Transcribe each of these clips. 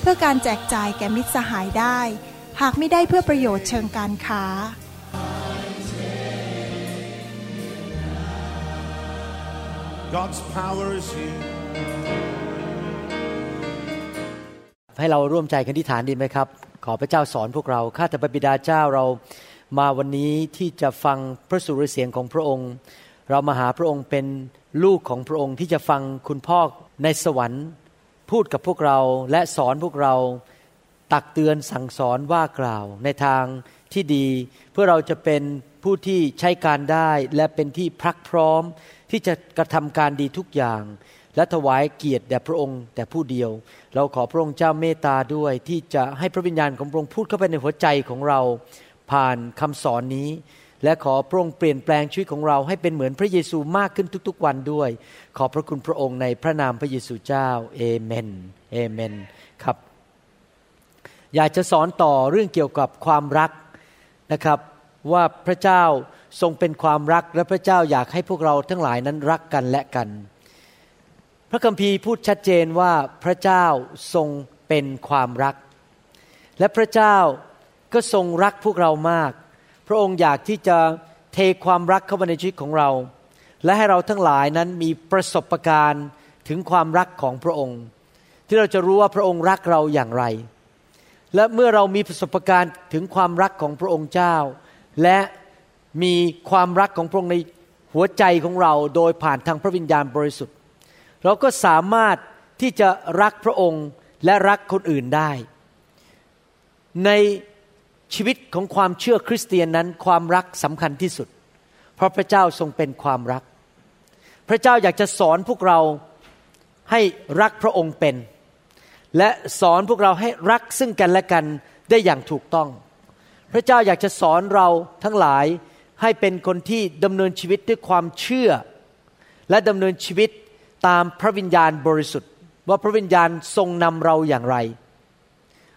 เพื่อการแจกจ่ายแก่มิตรสหายได้ หากไม่ได้เพื่อประโยชน์เชิงการค้า God's power is here. ให้เราร่วมใจกันที่ฐานดีไหมครับ ขอพระเจ้าสอนพวกเรา ข้าแต่พระบิดาเจ้าเรามาวันนี้ที่จะฟังพระสุรเสียงของพระองค์ เรามาหาพระองค์เป็นลูกของพระองค์ที่จะฟังคุณพ่อในสวรรค์ พูดกับพวกเราและสอนพวกเราตักเตือนสั่งสอนว่ากล่าวในทางที่ดี เพื่อเราจะเป็นผู้ที่ใช้การได้และเป็นที่พรักพร้อมที่จะกระทำการดีทุกอย่าง และถวายเกียรติแด่พระองค์แต่ผู้เดียว เราขอพระองค์เจ้าเมตตาด้วยที่จะให้พระวิญญาณของพระองค์พูดเข้าไปในหัวใจของเรา ผ่านคำสอนนี้ และขอพระองค์เปลี่ยนแปลงชีวิตของเราให้เป็นเหมือนพระเยซูมากขึ้นทุกๆวันด้วย ขอบพระคุณพระองค์ในพระนามพระเยซูเจ้าเอเมนเอเมนครับ อยากจะสอนต่อเรื่องเกี่ยวกับความรักนะครับว่าพระเจ้าทรงเป็นความรักและพระเจ้าอยากให้พวกเราทั้งหลายนั้นรักกันและกัน พระคัมภีร์พูดชัดเจนว่าพระเจ้าทรงเป็นความรัก และพระเจ้าก็ทรงรักพวกเรามาก พระองค์อยากที่จะเทความรักเข้ามาในชีวิตของเรา และให้เราทั้งหลายนั้นมีประสบการณ์ถึงความรักของพระองค์ ที่เราจะรู้ว่าพระองค์รักเราอย่างไร และเมื่อเรามีประสบการณ์ถึงความรักของพระองค์เจ้า และมีความรักของพระองค์ในหัวใจของเราโดยผ่านทางพระวิญญาณบริสุทธิ์ เราก็สามารถที่จะรักพระองค์และรักคนอื่นได้ ใน ชีวิตของความเชื่อคริสเตียนนั้นความรักสำคัญที่สุด เพราะพระเจ้าทรงเป็นความรัก พระเจ้าอยากจะสอนพวกเราให้รักพระองค์เป็น และสอนพวกเราให้รักซึ่งกันและกันได้อย่างถูกต้อง พระเจ้าอยากจะสอนเราทั้งหลายให้เป็นคนที่ดำเนินชีวิตด้วยความเชื่อ และดำเนินชีวิตตามพระวิญญาณบริสุทธิ์ ว่าพระวิญญาณทรงนำเราอย่างไร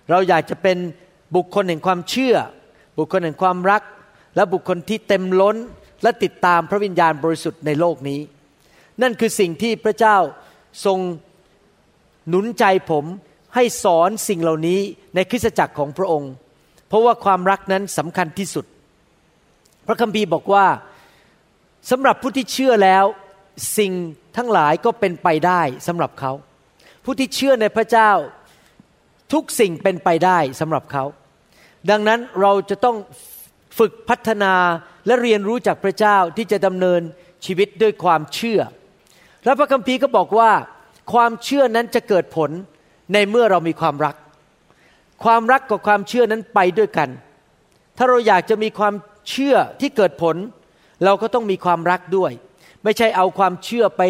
เราอยากจะเป็น บุคคลแห่งความเชื่อ บุคคลแห่งความรัก และบุคคลที่เต็มล้นและติดตามพระวิญญาณบริสุทธิ์ในโลกนี้ นั่นคือสิ่งที่พระเจ้าทรงหนุนใจผมให้สอนสิ่งเหล่านี้ในคริสตจักรของพระองค์ เพราะว่าความรักนั้นสำคัญที่สุด พระคัมภีร์บอกว่าสำหรับผู้ที่เชื่อแล้วสิ่งทั้งหลายก็เป็นไปได้สำหรับเขา ผู้ที่เชื่อในพระเจ้าทุกสิ่งเป็นไปได้สำหรับเขา ดังนั้นเราจะต้องฝึกพัฒนาและเรียนรู้จากพระเจ้าที่จะดำเนินชีวิตด้วยความเชื่อ และพระคัมภีร์ก็บอกว่า ความเชื่อนั้นจะเกิดผลในเมื่อเรามีความรัก ความรักกับความเชื่อนั้นไปด้วยกัน ถ้าเราอยากจะมีความเชื่อที่เกิดผล เราก็ต้องมีความรักด้วย ไม่ใช่เอาความเชื่อไป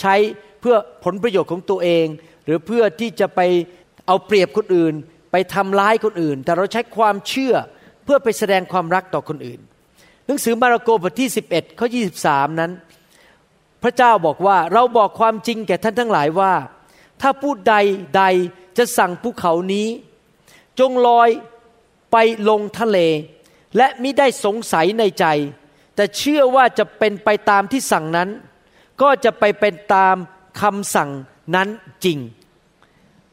ใช้เพื่อผลประโยชน์ของตัวเอง หรือเพื่อที่จะไปเอาเปรียบคนอื่น ไปทำร้ายคนอื่น แต่เราใช้ความเชื่อเพื่อไปแสดงความรักต่อคนอื่น หนังสือมาระโกบทที่ 11ข้อ23 นั้น พระเจ้าบอกว่าเราบอกความจริงแก่ท่านทั้งหลายว่า ถ้าผู้ใดใดจะสั่งภูเขานี้ จงลอยไปลงทะเล และมิได้สงสัยในใจ แต่เชื่อว่าจะเป็นไปตามที่สั่งนั้น ก็จะไปเป็นตามคำสั่งนั้นจริง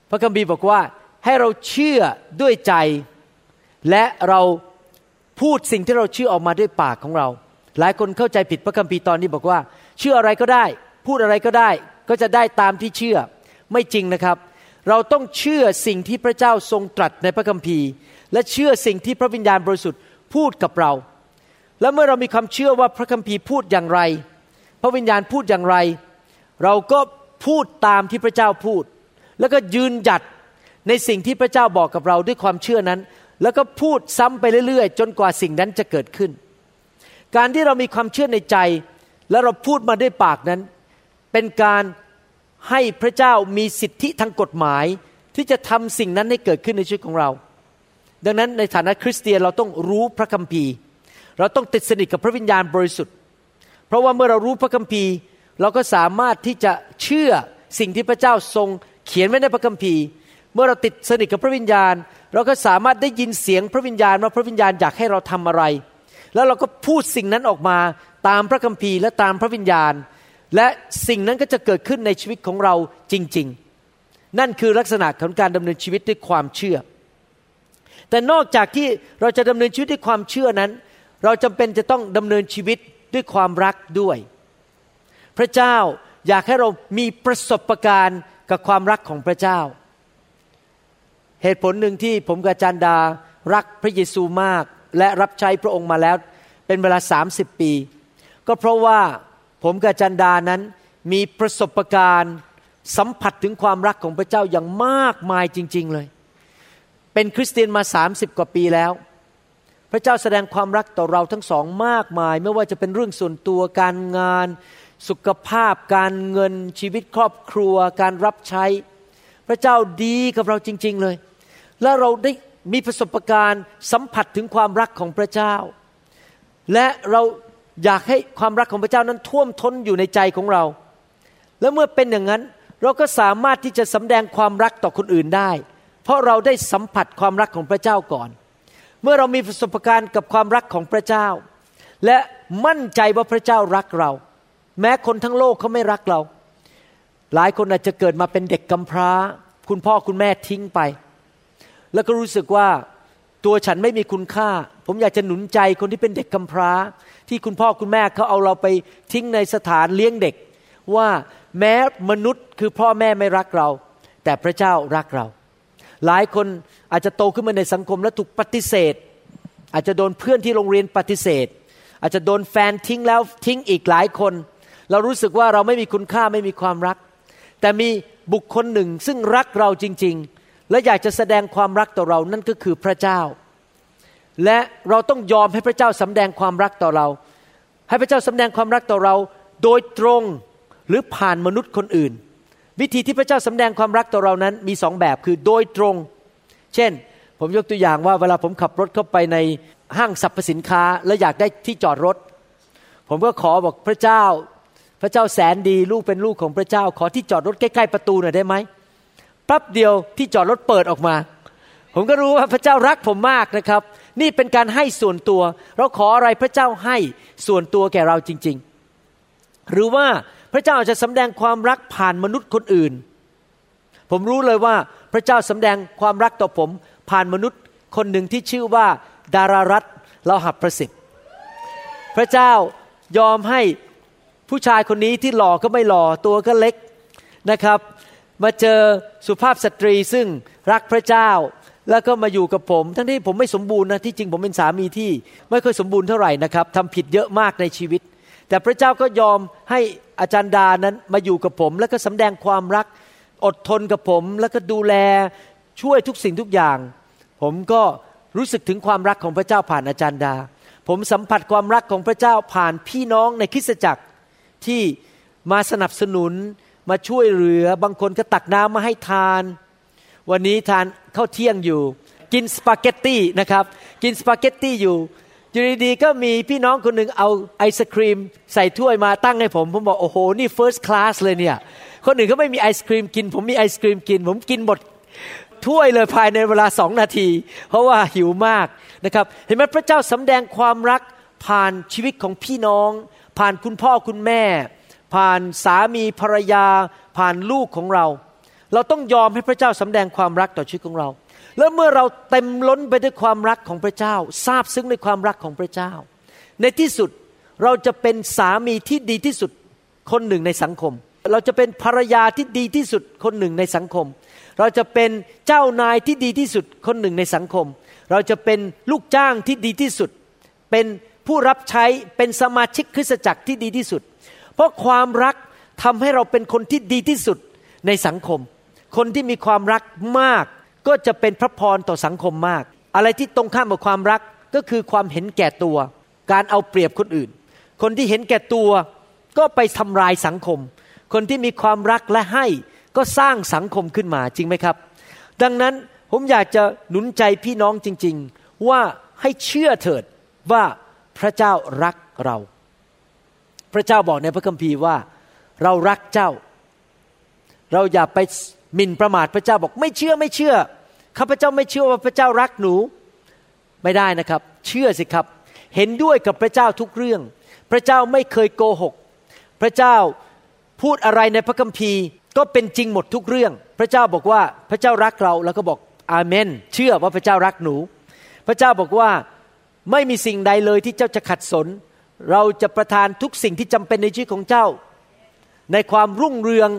พระคัมภีร์บอกว่า ให้เราเชื่อด้วยใจ และเราพูดสิ่งที่เราเชื่อออกมาด้วยปากของเรา หลายคนเข้าใจผิดพระคัมภีร์ตอนนี้บอกว่า เชื่ออะไรก็ได้ พูดอะไรก็ได้ ก็จะได้ตามที่เชื่อ ไม่จริงนะครับ เราต้องเชื่อสิ่งที่พระเจ้าทรงตรัสในพระคัมภีร์ และเชื่อสิ่งที่พระวิญญาณบริสุทธิ์พูดกับเรา และเมื่อเรามีความเชื่อว่าพระคัมภีร์พูดอย่างไร พระวิญญาณพูดอย่างไร เราก็พูดตามที่พระเจ้าพูด แล้วก็ยืนหยัด ในสิ่งที่พระเจ้าบอกกับเราด้วยความเชื่อนั้น แล้วก็พูดซ้ำไปเรื่อยๆ จนกว่าสิ่งนั้นจะเกิดขึ้น การที่เรามีความเชื่อในใจ และเราพูดมาด้วยปากนั้น เป็นการให้พระเจ้ามีสิทธิทางกฎหมายที่จะทำสิ่งนั้นให้เกิดขึ้นในชีวิตของเรา ดังนั้นในฐานะคริสเตียนเราต้องรู้พระคัมภีร์ เราต้องติดสนิทกับพระวิญญาณบริสุทธิ์ เพราะว่าเมื่อเรารู้พระคัมภีร์ เราก็สามารถที่จะเชื่อสิ่งที่พระเจ้าทรงเขียนไว้ในพระคัมภีร์ เมื่อเราติดสนิทกับพระวิญญาณ เราก็สามารถได้ยินเสียงพระวิญญาณว่าพระวิญญาณอยากให้เราทำอะไร แล้วเราก็พูดสิ่งนั้นออกมาตามพระคัมภีร์และตามพระวิญญาณ และสิ่งนั้นก็จะเกิดขึ้นในชีวิตของเราจริง ๆ นั่นคือลักษณะของการดำเนินชีวิตด้วยความเชื่อ แต่นอกจากที่เราจะดำเนินชีวิตด้วยความเชื่อนั้น เราจำเป็นจะต้องดำเนินชีวิตด้วยความรักด้วย พระเจ้าอยากให้เรามีประสบการณ์กับความรักของพระเจ้า เหตุผลหนึ่งที่ผมกับจันดารักพระเยซูมากและรับใช้พระองค์มาแล้ว เป็นเวลา 30 ปี ก็เพราะว่าผมกับจันดานั้นมีประสบการณ์สัมผัสถึงความรักของพระเจ้าอย่างมากมายจริง ๆเลย เป็นคริสเตียนมา 30 กว่าปีแล้ว พระเจ้าแสดงความรักต่อเราทั้งสองมากมาย ไม่ว่าจะเป็นเรื่องส่วนตัวการงาน สุขภาพ การเงินชีวิตครอบครัว การรับใช้ พระเจ้าดีกับเราจริง ๆ เลย และเราได้มีประสบการณ์สัมผัสถึงความรักของพระเจ้า และเราอยากให้ความรักของพระเจ้านั้นท่วมท้นอยู่ในใจของเรา และเมื่อเป็นอย่างนั้นเราก็สามารถที่จะสำแดงความรักต่อคนอื่นได้ เพราะเราได้สัมผัสความรักของพระเจ้าก่อน เมื่อเรามีประสบการณ์กับความรักของพระเจ้า และมั่นใจว่าพระเจ้ารักเรา แม้คนทั้งโลกเขาไม่รักเรา หลายคนอาจจะเกิดมาเป็นเด็กกำพร้า คุณพ่อคุณแม่ทิ้งไป แล้วก็รู้สึกว่าตัวฉันไม่มีคุณค่า ผมอยากจะหนุนใจคนที่เป็นเด็กกำพร้า ที่คุณพ่อคุณแม่เขาเอาเราไปทิ้งในสถานเลี้ยงเด็ก ว่าแม้มนุษย์คือพ่อแม่ไม่รักเรา แต่พระเจ้ารักเรา หลายคนอาจจะโตขึ้นมาในสังคมแล้วถูกปฏิเสธ อาจจะโดนเพื่อนที่โรงเรียนปฏิเสธ อาจจะโดนแฟนทิ้งแล้วทิ้งอีกหลายคน เรารู้สึกว่าเราไม่มีคุณค่าไม่มีความรัก แต่มีบุคคลหนึ่งซึ่งรักเราจริง ๆ และอยากจะแสดงความรักต่อเรานั่นก็คือพระเจ้า และเราต้องยอมให้พระเจ้าสำแดงความรักต่อเรา ให้พระเจ้าสำแดงความรักต่อเรา โดยตรงหรือผ่านมนุษย์คนอื่น วิธีที่พระเจ้าสำแดงความรักต่อเรานั้นมีสองแบบคือโดยตรง เช่น ผมยกตัวอย่างว่าเวลาผมขับรถเข้าไปในห้างสรรพสินค้าแล้วอยากได้ที่จอดรถ ผมก็ขอบอกพระเจ้า พระเจ้าแสนดีลูกเป็นลูกของพระเจ้า ขอที่จอดรถใกล้ๆประตูหน่อยได้ไหม ปั๊บเดียวที่จอดรถเปิดออกมา ผมก็รู้ว่าพระเจ้ารักผมมากนะครับ นี่เป็นการให้ส่วนตัว เราขออะไรพระเจ้าให้ส่วนตัวแก่เราจริง ๆ หรือว่าพระเจ้าจะสำแดงความรักผ่านมนุษย์คนอื่น ผมรู้เลยว่าพระเจ้าสำแดงความรักต่อผม ผ่านมนุษย์คนหนึ่งที่ชื่อว่าดารารัตเราหับประสิทธิ์พระเจ้ายอมให้ผู้ชายคนนี้ที่หล่อก็ไม่หล่อตัวก็เล็กนะครับ มาเจอสุภาพสตรีซึ่งรักพระเจ้า แล้วก็มาอยู่กับผม ทั้งที่ผมไม่สมบูรณ์นะที่จริงผมเป็นสามีที่ ไม่ค่อยสมบูรณ์เท่าไหร่นะครับทำผิดเยอะมากในชีวิต แต่พระเจ้าก็ยอมให้อาจารย์ดานั้นมาอยู่กับผม แล้วก็สำแดงความรักอดทนกับผม แล้วก็ดูแลช่วยทุกสิ่งทุกอย่าง ผมก็รู้สึกถึงความรักของพระเจ้าผ่านอาจารย์ดา ผมสัมผัสความรักของพระเจ้าผ่านพี่น้องในคริสตจักรที่มาสนับสนุน มาช่วยเหลือบางคนก็ตักน้ำมาให้ทาน วันนี้ทานข้าวเที่ยงอยู่ กินสปาเกตตี้นะครับ กินสปาเกตตี้อยู่อยู่ดีๆก็มีพี่น้องคนหนึ่งเอาไอศครีมใส่ถ้วยมาตั้งให้ผม ผมบอกโอ้โห นี่เฟิร์สคลาสเลยเนี่ย คนอื่นเขาไม่มีไอศครีมกิน ผมมีไอศครีมกิน ผมกินหมดถ้วยเลยภายในเวลาสองนาที เพราะว่าหิวมากนะครับ เห็นไหมพระเจ้าสำแดงความรักผ่านชีวิตของพี่น้อง ผ่านคุณพ่อคุณแม่ ผ่านสามีภรรยา ผ่านลูกของเรา เราต้องยอมให้พระเจ้าสำแดงความรักต่อชีวิตของเรา แล้วเมื่อเราเต็มล้นไปด้วยความรักของพระเจ้าทราบซึ้งในความรักของพระเจ้า ในที่สุดเราจะเป็นสามีที่ดีที่สุดคนหนึ่งในสังคม เราจะเป็นภรรยาที่ดีที่สุดคนหนึ่งในสังคม เราจะเป็นเจ้านายที่ดีที่สุดคนหนึ่งในสังคม เราจะเป็นลูกจ้างที่ดีที่สุด เป็นผู้รับใช้เป็นสมาชิกคริสตจักรที่ดีที่สุด เพราะความรักทำให้เราเป็นคนที่ดีที่สุดในสังคม คนที่มีความรักมาก ก็จะเป็นพระพรต่อสังคมมาก อะไรที่ตรงข้ามกับความรักก็คือความเห็นแก่ตัว การเอาเปรียบคนอื่น คนที่เห็นแก่ตัวก็ไปทำลายสังคม คนที่มีความรักและให้ก็สร้างสังคมขึ้นมาจริงไหมครับ ดังนั้นผมอยากจะหนุนใจพี่น้องจริง ๆ ว่าให้เชื่อเถิดว่าพระเจ้ารักเรา ระเจ้าบอกในพระคัมภีร์ว่า เรารักเจ้า เราอย่าไปหมิ่นประมาทพระเจ้าบอกไม่เชื่อไม่เชื่อข้าพเจ้าไม่เชื่อว่าพระเจ้ารักหนู ไม่ได้นะครับ เชื่อสิครับ เห็นด้วยกับพระเจ้าทุกเรื่อง พระเจ้าไม่เคยโกหก พระเจ้าพูดอะไรในพระคัมภีร์ก็เป็นจริงหมดทุกเรื่อง พระเจ้าบอกว่าพระเจ้ารักเราแล้วก็บอกอาเมน เชื่อว่าพระเจ้ารักหนู พระเจ้าบอกว่าไม่มีสิ่งใดเลยที่เจ้าจะขัดสน เราจะประทานทุกสิ่งที่จำเป็นในชีวิตของเจ้า ในความรุ่งเรือง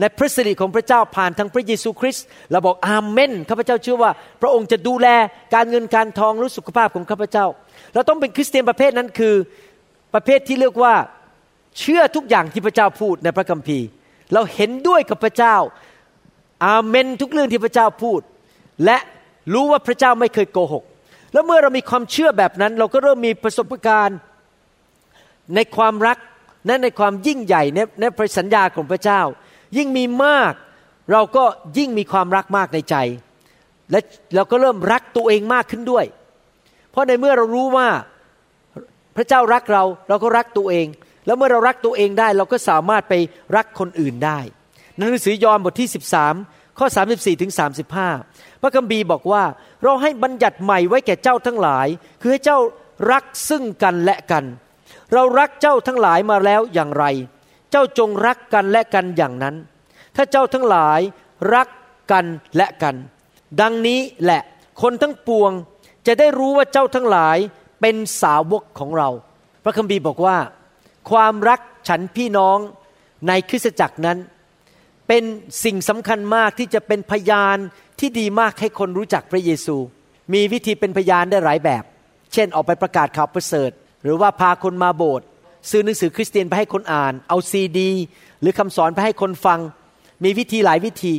ในพระสิริของพระเจ้าผ่านทางพระเยซูคริสต์เราบอกอาเมนข้าพเจ้าเชื่อว่า พระองค์จะดูแลการเงินการทองหรู้สุขภาพของข้าพเจ้า เราต้องเป็นคริสเตียนประเภทนั้นคือประเภทที่เรียกว่าเชื่อทุกอย่างที่พระเจ้าพูดในพระคัมภีร์ เราเห็นด้วยกับพระเจ้า อาเมนทุกเรื่องที่พระเจ้าพูด และรู้ว่าพระเจ้าไม่เคยโกหก แล้วเมื่อเรามีความเชื่อแบบนั้น เราก็เริ่มมีประสบการณ์ ในความรักและในความยิ่งใหญ่ในในพระสัญญาของพระเจ้า ยิ่งมีมากเราก็ยิ่งมีความรักมากในใจ และเราก็เริ่มรักตัวเองมากขึ้นด้วย เพราะในเมื่อเรารู้ว่าพระเจ้ารักเราเราก็รักตัวเอง แล้วเมื่อเรารักตัวเองได้ เราก็สามารถไปรักคนอื่นได้นหนังสือยอห์นบทที่ 13 ข้อ 34ถึง35 พระคัมภีร์บอกว่า เราให้บัญญัติใหม่ไว้แก่เจ้าทั้งหลาย คือให้เจ้ารักซึ่งกันและกัน เรารักเจ้าทั้งหลายมาแล้วอย่างไร เจ้าจงรักกันและกันอย่างนั้น ถ้าเจ้าทั้งหลายรักกันและกัน ดังนี้แหละคนทั้งปวงจะได้รู้ว่าเจ้าทั้งหลายเป็นสาวกของเรา พระคัมภีร์บอกว่า ความรักฉันพี่น้องในคริสตจักรนั้น เป็นสิ่งสำคัญมากที่จะเป็นพยานที่ดีมากให้คนรู้จักพระเยซู มีวิธีเป็นพยานได้หลายแบบ เช่นออกไปประกาศข่าวประเสริฐ หรือว่าพาคนมาโบสถ์ซื้อหนังสือคริสเตียนไปให้คนอ่าน เอาซีดี หรือคำสอนไปให้คนฟัง มีวิธีหลายวิธี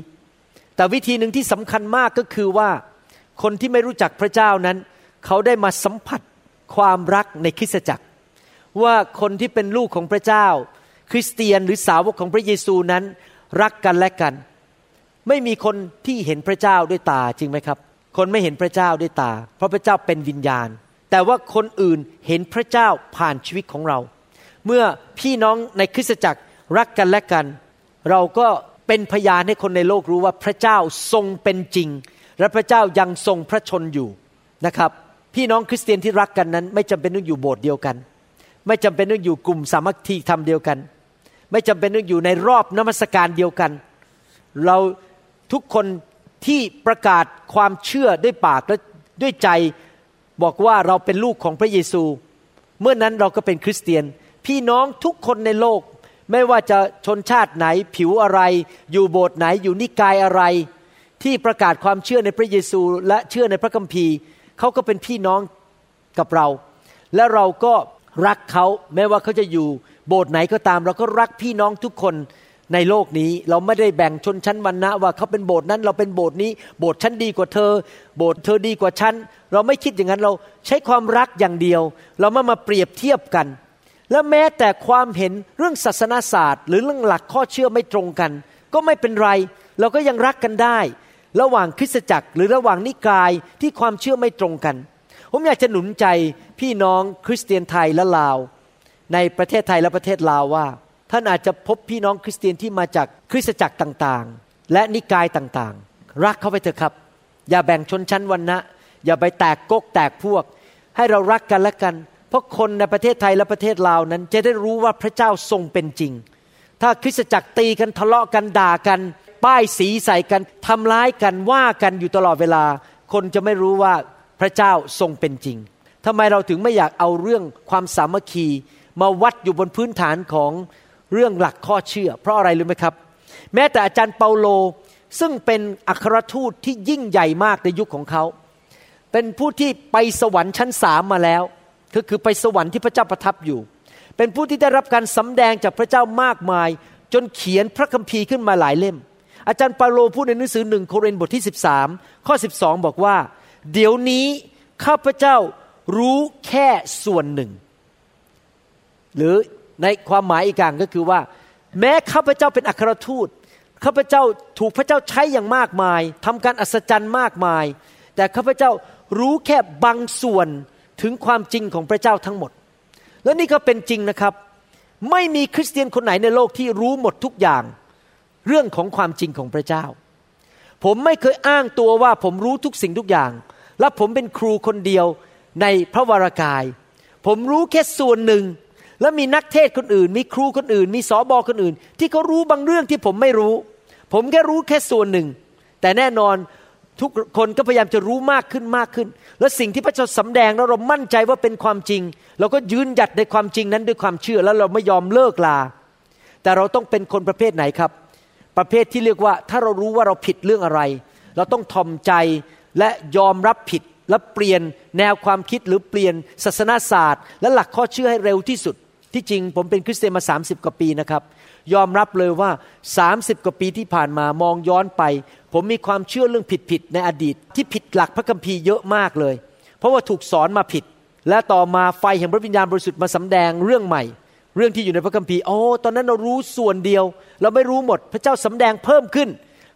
แต่วิธีหนึ่งที่สำคัญมากก็คือว่าคนที่ไม่รู้จักพระเจ้านั้น เขาได้มาสัมผัสความรักในคริสตจักร ว่าคนที่เป็นลูกของพระเจ้า คริสเตียนหรือสาวกของพระเยซูนั้น รักกันและกัน ไม่มีคนที่เห็นพระเจ้าด้วยตาจริงไหมครับ คนไม่เห็นพระเจ้าด้วยตา เพราะพระเจ้าเป็นวิญญาณ แต่ว่าคนอื่นเห็นพระเจ้าผ่านชีวิตของเรา เมื่อพี่น้องในคริสตจักรรักกันและกัน เราก็เป็นพยานให้คนในโลกรู้ว่าพระเจ้าทรงเป็นจริง และพระเจ้ายังทรงพระชนอยู่นะครับ พี่น้องคริสเตียนที่รักกันนั้น ไม่จำเป็นต้องอยู่โบสถ์เดียวกัน ไม่จำเป็นต้องอยู่กลุ่มสามัคคีธรรมเดียวกัน ไม่จำเป็นต้องอยู่ในรอบนมัสการเดียวกัน เราทุกคนที่ประกาศความเชื่อด้วยปากและด้วยใจ บอกว่าเราเป็นลูกของพระเยซู เมื่อนั้นเราก็เป็นคริสเตียน พี่น้องทุกคนในโลก ไม่ว่าจะชนชาติไหนผิวอะไร อยู่โบสถ์ไหนอยู่นิกายอะไร ที่ประกาศความเชื่อในพระเยซูและเชื่อในพระคัมภีร์เขาก็เป็นพี่น้องกับเรา และเราก็รักเขาแม้ว่าเขาจะอยู่โบสถ์ไหนก็ตาม เราก็รักพี่น้องทุกคน ในโลกนี้เราไม่ได้แบ่งชนชั้นวรรณะว่าเขาเป็นโบสถ์นั้นเราเป็นโบสถ์นี้ โบสถ์ฉันดีกว่าเธอ โบสถ์เธอดีกว่าฉันเราไม่คิดอย่างนั้นเราใช้ความรักอย่างเดียว เราไม่มาเปรียบเทียบกัน และแม้แต่ความเห็นเรื่องศาสนาศาสตร์ หรือเรื่องหลักข้อเชื่อไม่ตรงกัน ก็ไม่เป็นไร เราก็ยังรักกันได้ ระหว่างคริสตจักรหรือระหว่างนิกายที่ความเชื่อไม่ตรงกัน ผมอยากจะหนุนใจพี่น้องคริสเตียนไทยและลาว ในประเทศไทยและประเทศลาวว่า ท่านอาจจะพบพี่น้องคริสเตียนที่มาจากคริสตจักรต่างๆ และนิกายต่างๆ รักเขาไปเถอะครับ อย่าแบ่งชนชั้นวรรณะ อย่าไปแตกกกแตกพวก ให้เรารักกันและกัน เพราะคนในประเทศไทยและประเทศลาวนั้น จะได้รู้ว่าพระเจ้าทรงเป็นจริง ถ้าคริสตจักรตีกันทะเลาะกันด่ากัน ป้ายสีใส่กันทำร้ายกันว่ากันอยู่ตลอดเวลา คนจะไม่รู้ว่าพระเจ้าทรงเป็นจริงทำไมเราถึงไม่อยากเอาเรื่องความสามัคคี มาวัดอยู่บนพื้นฐานของ เรื่องหลักข้อเชื่อ เพราะอะไรรู้ไหมครับ แม้แต่อาจารย์เปาโลซึ่งเป็นอัครทูตที่ยิ่งใหญ่มากในยุคของเขา เป็นผู้ที่ไปสวรรค์ชั้นสามมาแล้วคือคือไปสวรรค์ที่พระเจ้าประทับอยู่ เป็นผู้ที่ได้รับการสำแดงจากพระเจ้ามากมาย จนเขียนพระคัมภีร์ขึ้นมาหลายเล่ม อาจารย์เปาโลพูดในหนังสือหนึ่งโครินธ์บทที่ 13 ข้อ 12 บอกว่า เดี๋ยวนี้ข้าพเจ้ารู้แค่ส่วนหนึ่ง หรือ ในความหมายอีกอย่างก็คือว่า แม้ข้าพเจ้าเป็นอัครทูตข้าพเจ้าถูกพระเจ้าใช้อย่างมากมายทำการอัศจรรย์มากมาย แต่ข้าพเจ้ารู้แค่บางส่วนถึงความจริงของพระเจ้าทั้งหมด และนี่ก็เป็นจริงนะครับ ไม่มีคริสเตียนคนไหนในโลกที่รู้หมดทุกอย่าง เรื่องของความจริงของพระเจ้า ผมไม่เคยอ้างตัวว่าผมรู้ทุกสิ่งทุกอย่าง และผมเป็นครูคนเดียวในพระวรากาย ผมรู้แค่ส่วนหนึ่ง และมีนักเทศคนอื่น มีครูคนอื่น มีสอบอคนอื่น ที่เขารู้บางเรื่องที่ผมไม่รู้ ผมแค่รู้แค่ส่วนหนึ่ง แต่แน่นอนทุกคนก็พยายามจะรู้มากขึ้นมากขึ้น และสิ่งที่พระเจ้าสำแดงแล้วเรามั่นใจว่าเป็นความจริง เราก็ยืนหยัดในความจริงนั้นด้วยความเชื่อแล้วเราไม่ยอมเลิกลา แต่เราต้องเป็นคนประเภทไหนครับ ประเภทที่เรียกว่าถ้าเรารู้ว่าเราผิดเรื่องอะไร เราต้องทอมใจและยอมรับผิดและเปลี่ยนแนวความคิดหรือเปลี่ยนศาสนาศาสตร์ และหลักข้อเชื่อให้เร็วที่สุด ที่จริงผมเป็นคริสเตียนมา 30 กว่าปีนะครับ ยอมรับเลยว่า 30 กว่าปีที่ผ่านมามองย้อนไป ผมมีความเชื่อเรื่องผิดๆในอดีต ที่ผิดหลักพระคัมภีร์เยอะมากเลย เพราะว่าถูกสอนมาผิด และต่อมาไฟแห่งพระวิญญาณบริสุทธิ์มาสำแดงเรื่องใหม่ เรื่องที่อยู่ในพระคัมภีร์โอ้ตอนนั้นเรารู้ส่วนเดียว เราไม่รู้หมดพระเจ้าสำแดงเพิ่มขึ้น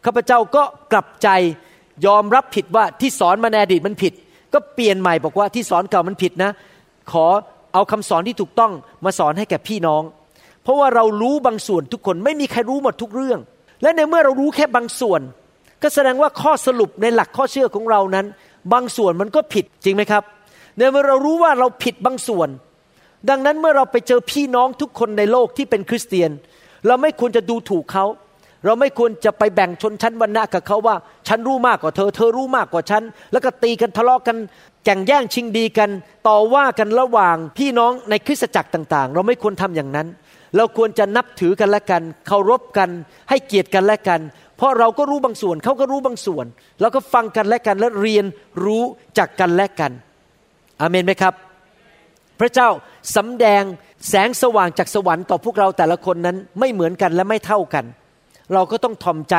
ข้าพเจ้าก็กลับใจยอมรับผิดว่าที่สอนมาในอดีตมันผิด ก็เปลี่ยนใหม่บอกว่าที่สอนเก่ามันผิดนะ ขอ เอาคำสอนที่ถูกต้องมาสอนให้แก่พี่น้อง เพราะว่าเรารู้บางส่วนทุกคนไม่มีใครรู้หมดทุกเรื่อง และในเมื่อเรารู้แค่บางส่วน ก็แสดงว่าข้อสรุปในหลักข้อเชื่อของเรานั้น บางส่วนมันก็ผิดจริงไหมครับ ในเมื่อเรารู้ว่าเราผิดบางส่วน ดังนั้นเมื่อเราไปเจอพี่น้องทุกคนในโลกที่เป็นคริสเตียน เราไม่ควรจะดูถูกเขา เราไม่ควรจะไปแบ่งชนชั้นวรรณะกับเขาว่า ฉันรู้มากกว่าเธอ เธอรู้มากกว่าฉัน แล้วก็ตีกันทะเลาะกันแข่งแย่งชิงดีกัน ต่อว่ากันระหว่างพี่น้องในคริสตจักรต่าง ๆ เราไม่ควรทำอย่างนั้น เราควรจะนับถือกันและกัน เคารพกัน ให้เกียรติกันและกัน เพราะเราก็รู้บางส่วน เขาก็รู้บางส่วน เราก็ฟังกันและกันและเรียนรู้จากกันและกัน อาเมนไหมครับ พระเจ้าสำแดงแสงสว่างจากสวรรค์ต่อพวกเราแต่ละคนนั้นไม่เหมือนกันและไม่เท่ากัน เราก็ต้องทอมใจ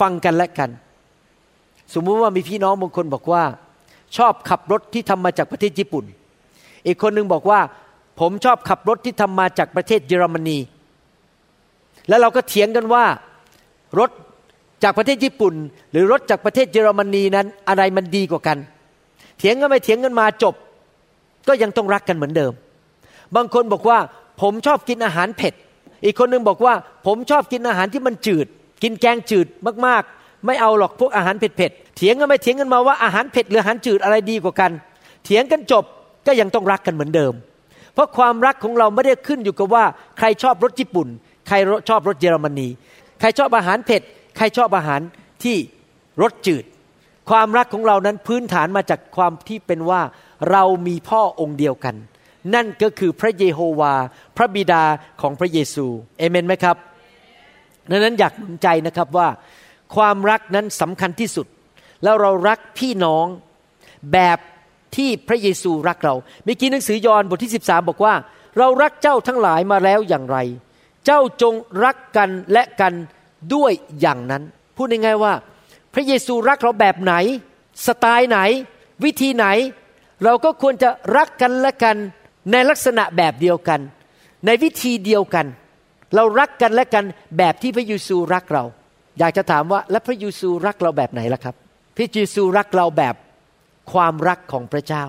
ฟังกันและกัน สมมุติว่ามีพี่น้องบางคนบอกว่า ชอบขับรถที่ทำมาจากประเทศญี่ปุ่น อีกคนหนึ่งบอกว่า ผมชอบขับรถที่ทำมาจากประเทศเยอรมนี แล้วเราก็เถียงกันว่ารถจากประเทศญี่ปุ่น หรือรถจากประเทศเยอรมนีนั้นอะไรมันดีกว่ากัน เถียงกันไปเถียงกันมาจบ ก็ยังต้องรักกันเหมือนเดิม บางคนบอกว่า ผมชอบกินอาหารเผ็ด อีกคนหนึ่งบอกว่าผมชอบกินอาหารที่มันจืด กินแกงจืดมากๆ ไม่เอาหรอกพวกอาหารเผ็ดๆเถียงกันไปเถียงกันมาว่าอาหารเผ็ดหรืออาหารจืดอะไรดีกว่ากัน เถียงกันจบก็ยังต้องรักกันเหมือนเดิม เพราะความรักของเราไม่ได้ขึ้นอยู่กับว่า ใครชอบรสญี่ปุ่น ใครชอบรสเยอรมนี ใครชอบอาหารเผ็ด ใครชอบอาหารที่รสจืด ความรักของเรานั้นพื้นฐานมาจากความที่เป็นว่าเรามีพ่อองค์เดียวกัน นั่นก็คือพระเยโฮวา พระบิดาของพระเยซูเอเมนไหมครับดังนั้นอยากหนุนใจนะครับว่า ความรักนั้นสำคัญที่สุด แล้วเรารักพี่น้องแบบที่พระเยซูรักเราเมื่อกี้หนังสือยอห์นบทที่ 13 บอกว่า เรารักเจ้าทั้งหลายมาแล้วอย่างไร เจ้าจงรักกันและกันด้วยอย่างนั้น พูดง่ายๆว่า พระเยซูรักเราแบบไหน สไตล์ไหน วิธีไหน เราก็ควรจะรักกันและกัน ในลักษณะแบบเดียวกัน ในวิธีเดียวกัน เรารักกันและกันแบบที่พระเยซูรักเรา อยากจะถามว่าแล้วพระเยซูรักเราแบบไหนล่ะครับ พระเยซูรักเราแบบความรักของพระเจ้า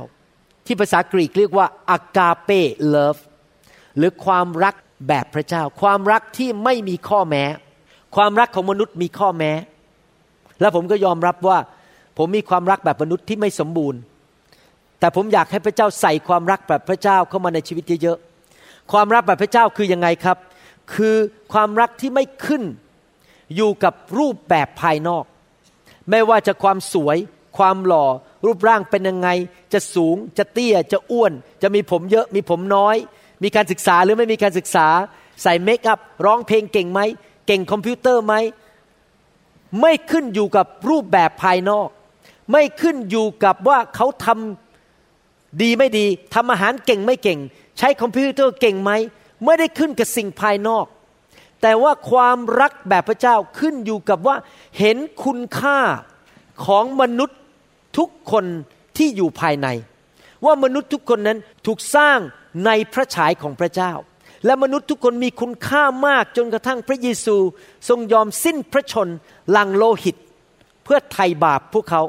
ที่ภาษากรีกเรียกว่าอากาเปเลิฟหรือความรักแบบพระเจ้า ความรักที่ไม่มีข้อแม้ ความรักของมนุษย์มีข้อแม้ และผมก็ยอมรับว่า ผมมีความรักแบบมนุษย์ที่ไม่สมบูรณ์ แต่ผมอยากให้พระเจ้าใส่ความรักแบบพระเจ้าเข้ามาในชีวิตเยอะๆความรักแบบพระเจ้าคือยังไงครับ คือความรักที่ไม่ขึ้นอยู่กับรูปแบบภายนอก ไม่ว่าจะความสวย ความหล่อ รูปร่างเป็นยังไง จะสูง จะเตี้ย จะอ้วน จะมีผมเยอะ มีผมน้อย มีการศึกษาหรือไม่มีการศึกษา ใส่เมคอัพ ร้องเพลงเก่งไหม เก่งคอมพิวเตอร์ไหม ไม่ขึ้นอยู่กับรูปแบบภายนอก ไม่ขึ้นอยู่กับว่าเขาทำ ดีไม่ดีทำอาหารเก่งไม่เก่ง ใช้คอมพิวเตอร์เก่งไหมไม่ได้ขึ้นกับสิ่งภายนอก แต่ว่าความรักแบบพระเจ้าขึ้นอยู่กับว่าเห็นคุณค่าของมนุษย์ทุกคนที่อยู่ภายใน ว่ามนุษย์ทุกคนนั้นถูกสร้างในพระฉายของพระเจ้า และมนุษย์ทุกคนมีคุณค่ามากจนกระทั่งพระเยซู ทรงยอมสิ้นพระชนหลังโลหิต เพื่อไถ่บาปพวกเขา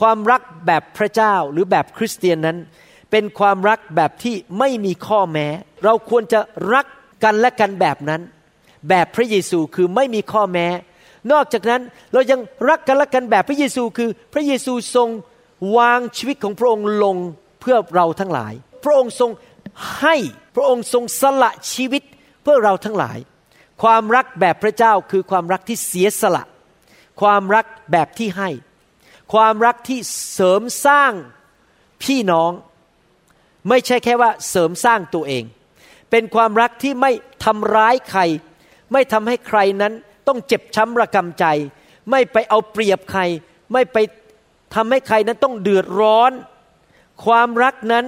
ความรักแบบพระเจ้าหรือแบบคริสเตียนนั้น เป็นความรักแบบที่ไม่มีข้อแม้ เราควรจะรักกันและกันแบบนั้น แบบพระเยซูคือไม่มีข้อแม้ นอกจากนั้นเรายังรักกันและกันแบบพระเยซูคือ พระเยซูทรงวางชีวิตของพระองค์ลงเพื่อเราทั้งหลาย พระองค์ทรงให้พระองค์ทรงสละชีวิตเพื่อเราทั้งหลาย ความรักแบบพระเจ้าคือความรักที่เสียสละ ความรักแบบที่ให้ ความรักที่เสริมสร้างพี่น้อง ไม่ใช่แค่ว่าเสริมสร้างตัวเอง เป็นความรักที่ไม่ทำร้ายใคร ไม่ทำให้ใครนั้นต้องเจ็บช้ำระกำใจ ไม่ไปเอาเปรียบใคร ไม่ไปทำให้ใครนั้นต้องเดือดร้อน ความรักนั้น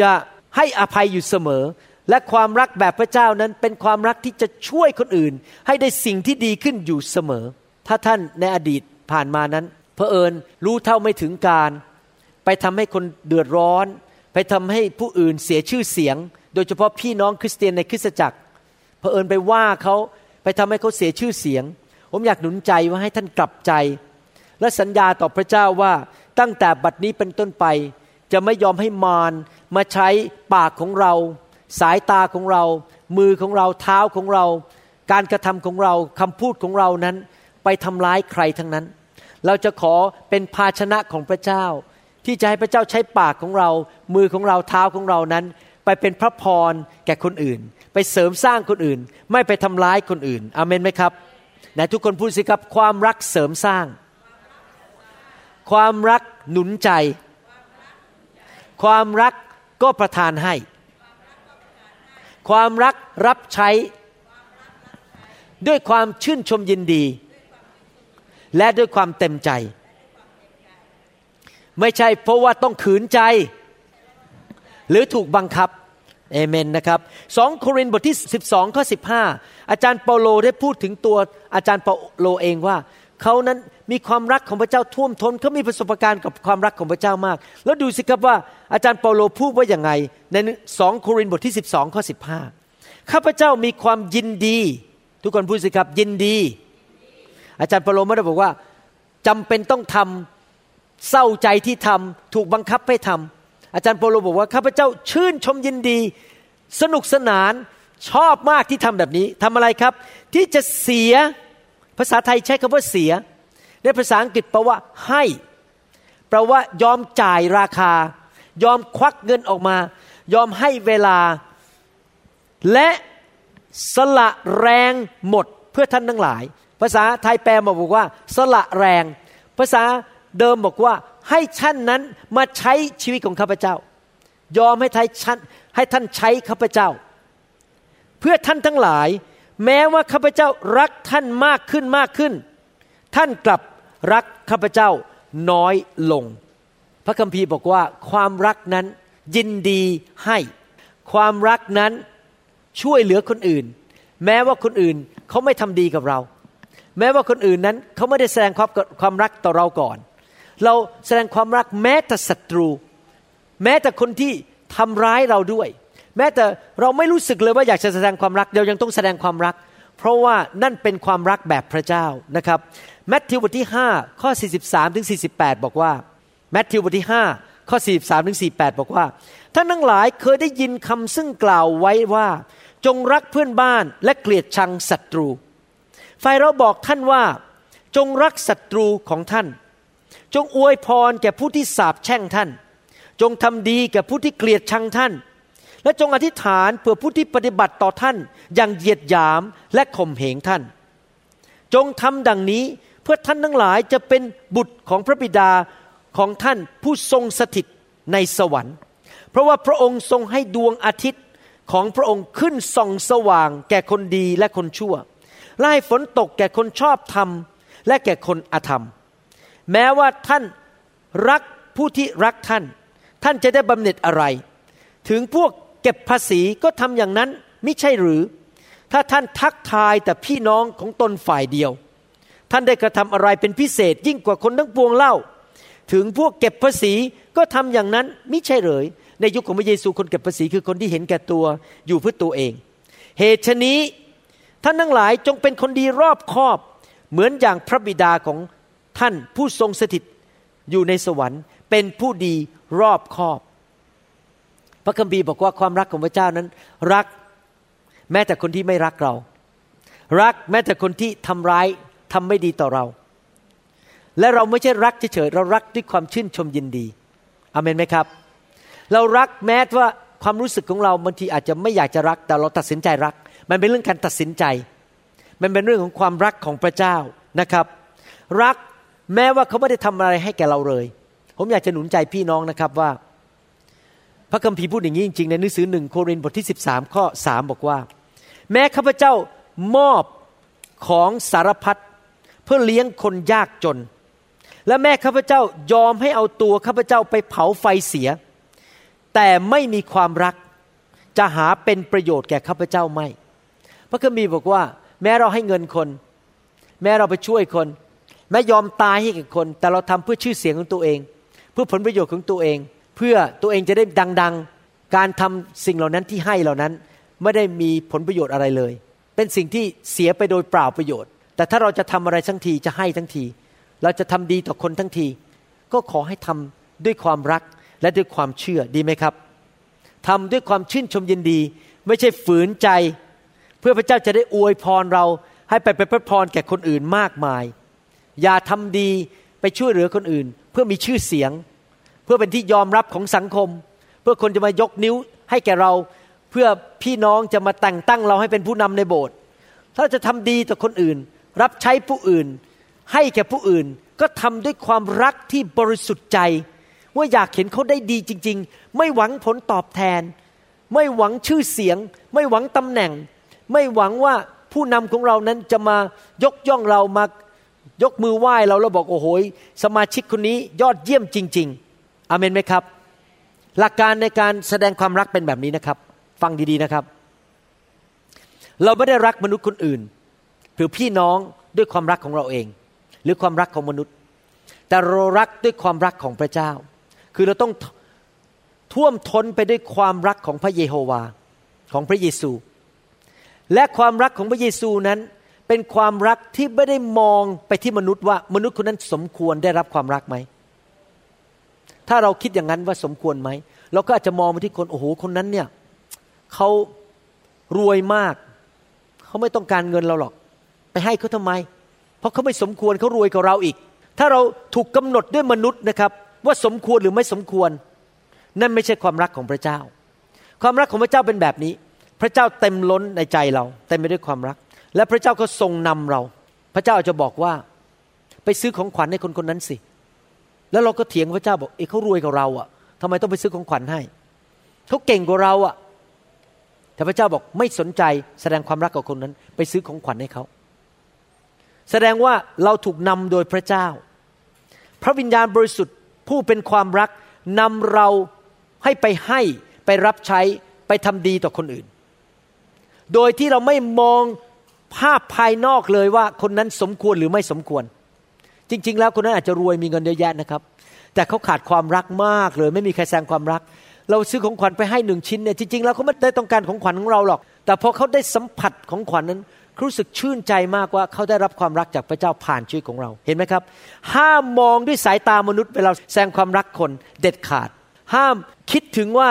จะให้อภัยอยู่เสมอ และความรักแบบพระเจ้านั้นเป็นความรักที่จะช่วยคนอื่น ให้ได้สิ่งที่ดีขึ้นอยู่เสมอ ถ้าท่านในอดีตผ่านมานั้น เผอิญรู้เท่าไม่ถึงการ ไปทำให้คนเดือดร้อน ไปทำให้ผู้อื่นเสียชื่อเสียง โดยเฉพาะพี่น้องคริสเตียนในคริสตจักรเผอิญไปว่าเขาไปทำให้เขาเสียชื่อเสียง ผมอยากหนุนใจว่าให้ท่านกลับใจ และสัญญาต่อพระเจ้าว่าตั้งแต่บัดนี้เป็นต้นไป จะไม่ยอมให้มารมาใช้ปากของเรา สายตาของเรา มือของเราเท้าของเรา การกระทำของเราคำพูดของเรานั้น ไปทำร้ายใครทั้งนั้น เราจะขอเป็นภาชนะของพระเจ้า ที่จะให้พระเจ้าใช้ปากของเรา มือของเราเท้าของเรานั้น ไปเป็นพระพรแก่คนอื่น ไปเสริมสร้างคนอื่น ไม่ไปทำร้ายคนอื่นอเมนไหมครับไหนทุกคนพูดสิครับความรักเสริมสร้าง ความรักหนุนใจ ความรักก็ประทานให้ ความรักรับใช้ ด้วยความชื่นชมยินดี และด้วยความเต็มใจ ไม่ใช่เพราะว่าต้องขืนใจ หรือถูกบังคับเอเมนนะครับสองโครินธ์บทที่ 12ข้อ15 อาจารย์เปาโลได้พูดถึงตัวอาจารย์เปาโลเองว่าเขานั้นมีความรักของพระเจ้าท่วมทน้นเขามีประสบการณ์กับความรักของพระเจ้ามาก แล้วดูสิครับว่าอาจารย์เปาโลพูดว่าอย่างไงในสองโครินธ์บทที่ 12ข้อ15 ข้าพเจ้ามีความยินดี ทุกคนพูดสิครับยินดี อาจารย์เปาโลไม่ได้บอกว่าจำเป็นต้องทำเศร้าใจที่ทำถูกบังคับให้ทำอาจารย์เปาโลบอกว่าข้าพเจ้าชื่นชมยินดี สนุกสนานชอบมากที่ทำแบบนี้ทำอะไรครับ ที่จะเสียภาษาไทยใช้คำว่าเสีย ในภาษาอังกฤษแปลว่าให้แปลว่ายอมจ่ายราคา ยอมควักเงินออกมา ยอมให้เวลา และสละแรงหมดเพื่อท่านทั้งหลาย ภาษาไทยแปลมาบอกว่า สละแรง ภาษาเดิมบอกว่าให้ท่านนั้นมาใช้ชีวิตของข้าพเจ้า ยอมให้ท่านให้ท่านใช้ข้าพเจ้า เพื่อท่านทั้งหลาย แม้ว่าข้าพเจ้ารักท่านมากขึ้นมากขึ้น ท่านกลับรักข้าพเจ้าน้อยลง พระคัมภีร์บอกว่าความรักนั้นยินดีให้ ความรักนั้นช่วยเหลือคนอื่น แม้ว่าคนอื่นเขาไม่ทำดีกับเรา แม้ว่าคนอื่นนั้นเขาไม่ได้แสดงความความรักต่อเราก่อน เราแสดงความรักแม้แต่ศัตรู แม้แต่คนที่ทำร้ายเราด้วย แม้แต่เราไม่รู้สึกเลยว่าอยากจะแสดงความรักเรายังต้องแสดงความรัก เพราะว่านั่นเป็นความรักแบบพระเจ้านะครับแมทธิวบทที่5ข้อ43ถึง48 บอกว่าแมทธิวบทที่5ข้อ43ถึง48 บอกว่าท่านทั้งหลายเคยได้ยินคำซึ่งกล่าวไว้ว่า จงรักเพื่อนบ้านและเกลียดชังศัตรู ฝ่ายเราบอกท่านว่า จงรักศัตรูของท่าน จงอวยพรแก่ผู้ที่สาบแช่งท่าน จงทำดีแก่ผู้ที่เกลียดชังท่าน และจงอธิษฐานเพื่อผู้ที่ปฏิบัติต่อท่าน อย่างเหยียดหยามและข่มเหงท่าน จงทำดังนี้เพื่อท่านทั้งหลายจะเป็นบุตรของพระบิดาของท่านผู้ทรงสถิตในสวรรค์ เพราะว่าพระองค์ทรงให้ดวงอาทิตย์ของพระองค์ขึ้นส่องสว่างแก่คนดีและคนชั่ว ไล่ฝนตกแก่คนชอบธรรม และแก่คนอธรรม แม้ว่าท่านรักผู้ที่รักท่าน ท่านจะได้บำเหน็จอะไร ถึงพวกเก็บภาษีก็ทำอย่างนั้นไม่ใช่หรือ ถ้าท่านทักทายแต่พี่น้องของตนฝ่ายเดียว ท่านได้กระทำอะไรเป็นพิเศษยิ่งกว่าคนทั้งปวงเล่า ถึงพวกเก็บภาษีก็ทำอย่างนั้นไม่ใช่หรือในยุคของพระเยซูคนเก็บภาษีคือคนที่เห็นแก่ตัวอยู่เพื่อตัวเอง เหตุฉนี้ ท่านทั้งหลายจงเป็นคนดีรอบคอบ เหมือนอย่างพระบิดาของท่านผู้ทรงสถิตอยู่ในสวรรค์ เป็นผู้ดีรอบคอบ พระคัมภีร์บอกว่าความรักของพระเจ้านั้น รักแม้แต่คนที่ไม่รักเรา รักแม้แต่คนที่ทำร้ายทำไม่ดีต่อเรา และเราไม่ใช่รักเฉยๆเรารักด้วยความชื่นชมยินดีอเมนไหมครับ เรารักแม้ว่าความรู้สึกของเราบางทีอาจจะไม่อยากจะรัก แต่เราตัดสินใจรัก มันเป็นเรื่องการตัดสินใจ มันเป็นเรื่องของความรักของพระเจ้านะครับ รักแม้ว่าเขาไม่ได้ทำอะไรให้แก่เราเลย ผมอยากจะหนุนใจพี่น้องนะครับว่า พระคัมภีร์พูดอย่างนี้จริงๆ ในหนังสือหนึ่งโครินธ์บทที่ 13 ข้อ 3 บอกว่า แม้ข้าพเจ้ามอบของสารพัดเพื่อเลี้ยงคนยากจน และแม่ข้าพเจ้ายอมให้เอาตัวข้าพเจ้าไปเผาไฟเสีย แต่ไม่มีความรักจะหาเป็นประโยชน์แก่ข้าพเจ้าไม่ พระคัมภีร์บอกว่า แม้เราให้เงินคน แม้เราไปช่วยคน แม้ยอมตายให้กับคน แต่เราทำเพื่อชื่อเสียงของตัวเอง เพื่อผลประโยชน์ของตัวเอง เพื่อตัวเองจะได้ดัง ๆ การทำสิ่งเหล่านั้นที่ให้เหล่านั้นไม่ได้มีผลประโยชน์อะไรเลย เป็นสิ่งที่เสียไปโดยเปล่าประโยชน์ แต่ถ้าเราจะทำอะไรทั้งทีจะให้ทั้งที เราจะทำดีต่อคนทั้งที ก็ขอให้ทำด้วยความรักและด้วยความเชื่อดีไหมครับทำด้วยความชื่นชมยินดี ไม่ใช่ฝืนใจ เพื่อพระเจ้าจะได้อวยพรเราให้ไปไปพระพรแก่คนอื่นมากมาย อย่าทำดีไปช่วยเหลือคนอื่น เพื่อมีชื่อเสียง เพื่อเป็นที่ยอมรับของสังคม เพื่อคนจะมายกนิ้วให้แก่เรา เพื่อพี่น้องจะมาแต่งตั้งเราให้เป็นผู้นำในโบสถ์ถ้าจะทำดีต่อคนอื่น รับใช้ผู้อื่น ให้แก่ผู้อื่นก็ทำด้วยความรักที่บริสุทธิ์ใจ ว่าอยากเห็นเขาได้ดีจริง ๆ ไม่หวังผลตอบแทน ไม่หวังชื่อเสียง ไม่หวังตำแหน่ง ไม่หวังว่าผู้นำของเรานั้นจะมายกย่องเรามายกมือไหว้เราแล้วบอกโอ้โหสมาชิกคนนี้ยอดเยี่ยมจริง ๆอเมนไหมครับ หลักการในการแสดงความรักเป็นแบบนี้นะครับ ฟังดีๆนะครับ เราไม่ได้รักมนุษย์คนอื่น หรือพี่น้องด้วยความรักของเราเอง หรือความรักของมนุษย์ แต่เรารักด้วยความรักของพระเจ้า คือเราต้องท่วมท้นไปด้วยความรักของพระเยโฮวาของพระเยซู และความรักของพระเยซูนั้นเป็นความรักที่ไม่ได้มองไปที่มนุษย์ว่ามนุษย์คนนั้นสมควรได้รับความรักไหม ถ้าเราคิดอย่างนั้นว่าสมควรไหม เราก็อาจจะมองไปที่คนโอ้โหคนนั้นเนี่ยเขารวยมาก เขาไม่ต้องการเงินเราหรอก ไปให้เขาทำไม เพราะเขาไม่สมควรเขารวยกว่าเราอีก ถ้าเราถูกกำหนดด้วยมนุษย์นะครับ ว่าสมควรหรือไม่สมควร นั่นไม่ใช่ความรักของพระเจ้า ความรักของพระเจ้าเป็นแบบนี้ พระเจ้าเต็มล้นในใจเรา เต็มไปด้วยความรัก และพระเจ้าก็ทรงนำเรา พระเจ้าจะบอกว่า ไปซื้อของขวัญให้คนคนนั้นสิ แล้วเราก็เถียงพระเจ้าบอกเอ้เขารวยกว่าเราอะ่ะทำไมต้องไปซื้อของขวัญให้เขาเก่งกว่าเราอะ่ะ แต่พระเจ้าบอกไม่สนใจแสดงความรักกับคนนั้น ไปซื้อของขวัญให้เขาแสดงว่าเราถูกนำโดยพระเจ้า พระวิญญาณบริสุทธิ์ผู้เป็นความรักนำเราให้ไปให้ไปรับใช้ไปทำดีต่อคนอื่น โดยที่เราไม่มองภาพภายนอกเลยว่าคนนั้นสมควรหรือไม่สมควร จริง ๆ แล้วคนนั้นอาจจะรวยมีเงินเยอะแยะนะครับ แต่เขาขาดความรักมากเลย ไม่มีใครแสดงความรัก เราซื้อของขวัญไปให้หนึ่งชิ้นเนี่ยจริงๆแล้วเขาไม่ได้ต้องการของขวัญของเราหรอก แต่พอเขาได้สัมผัสของขวัญนั้นรู้สึกชื่นใจมากว่าเขาได้รับความรักจากพระเจ้าผ่านชีวิตของเรา เห็นไหมครับ ห้ามมองด้วยสายตามนุษย์เวลาแสดงความรักคนเด็ดขาด ห้ามคิดถึงว่า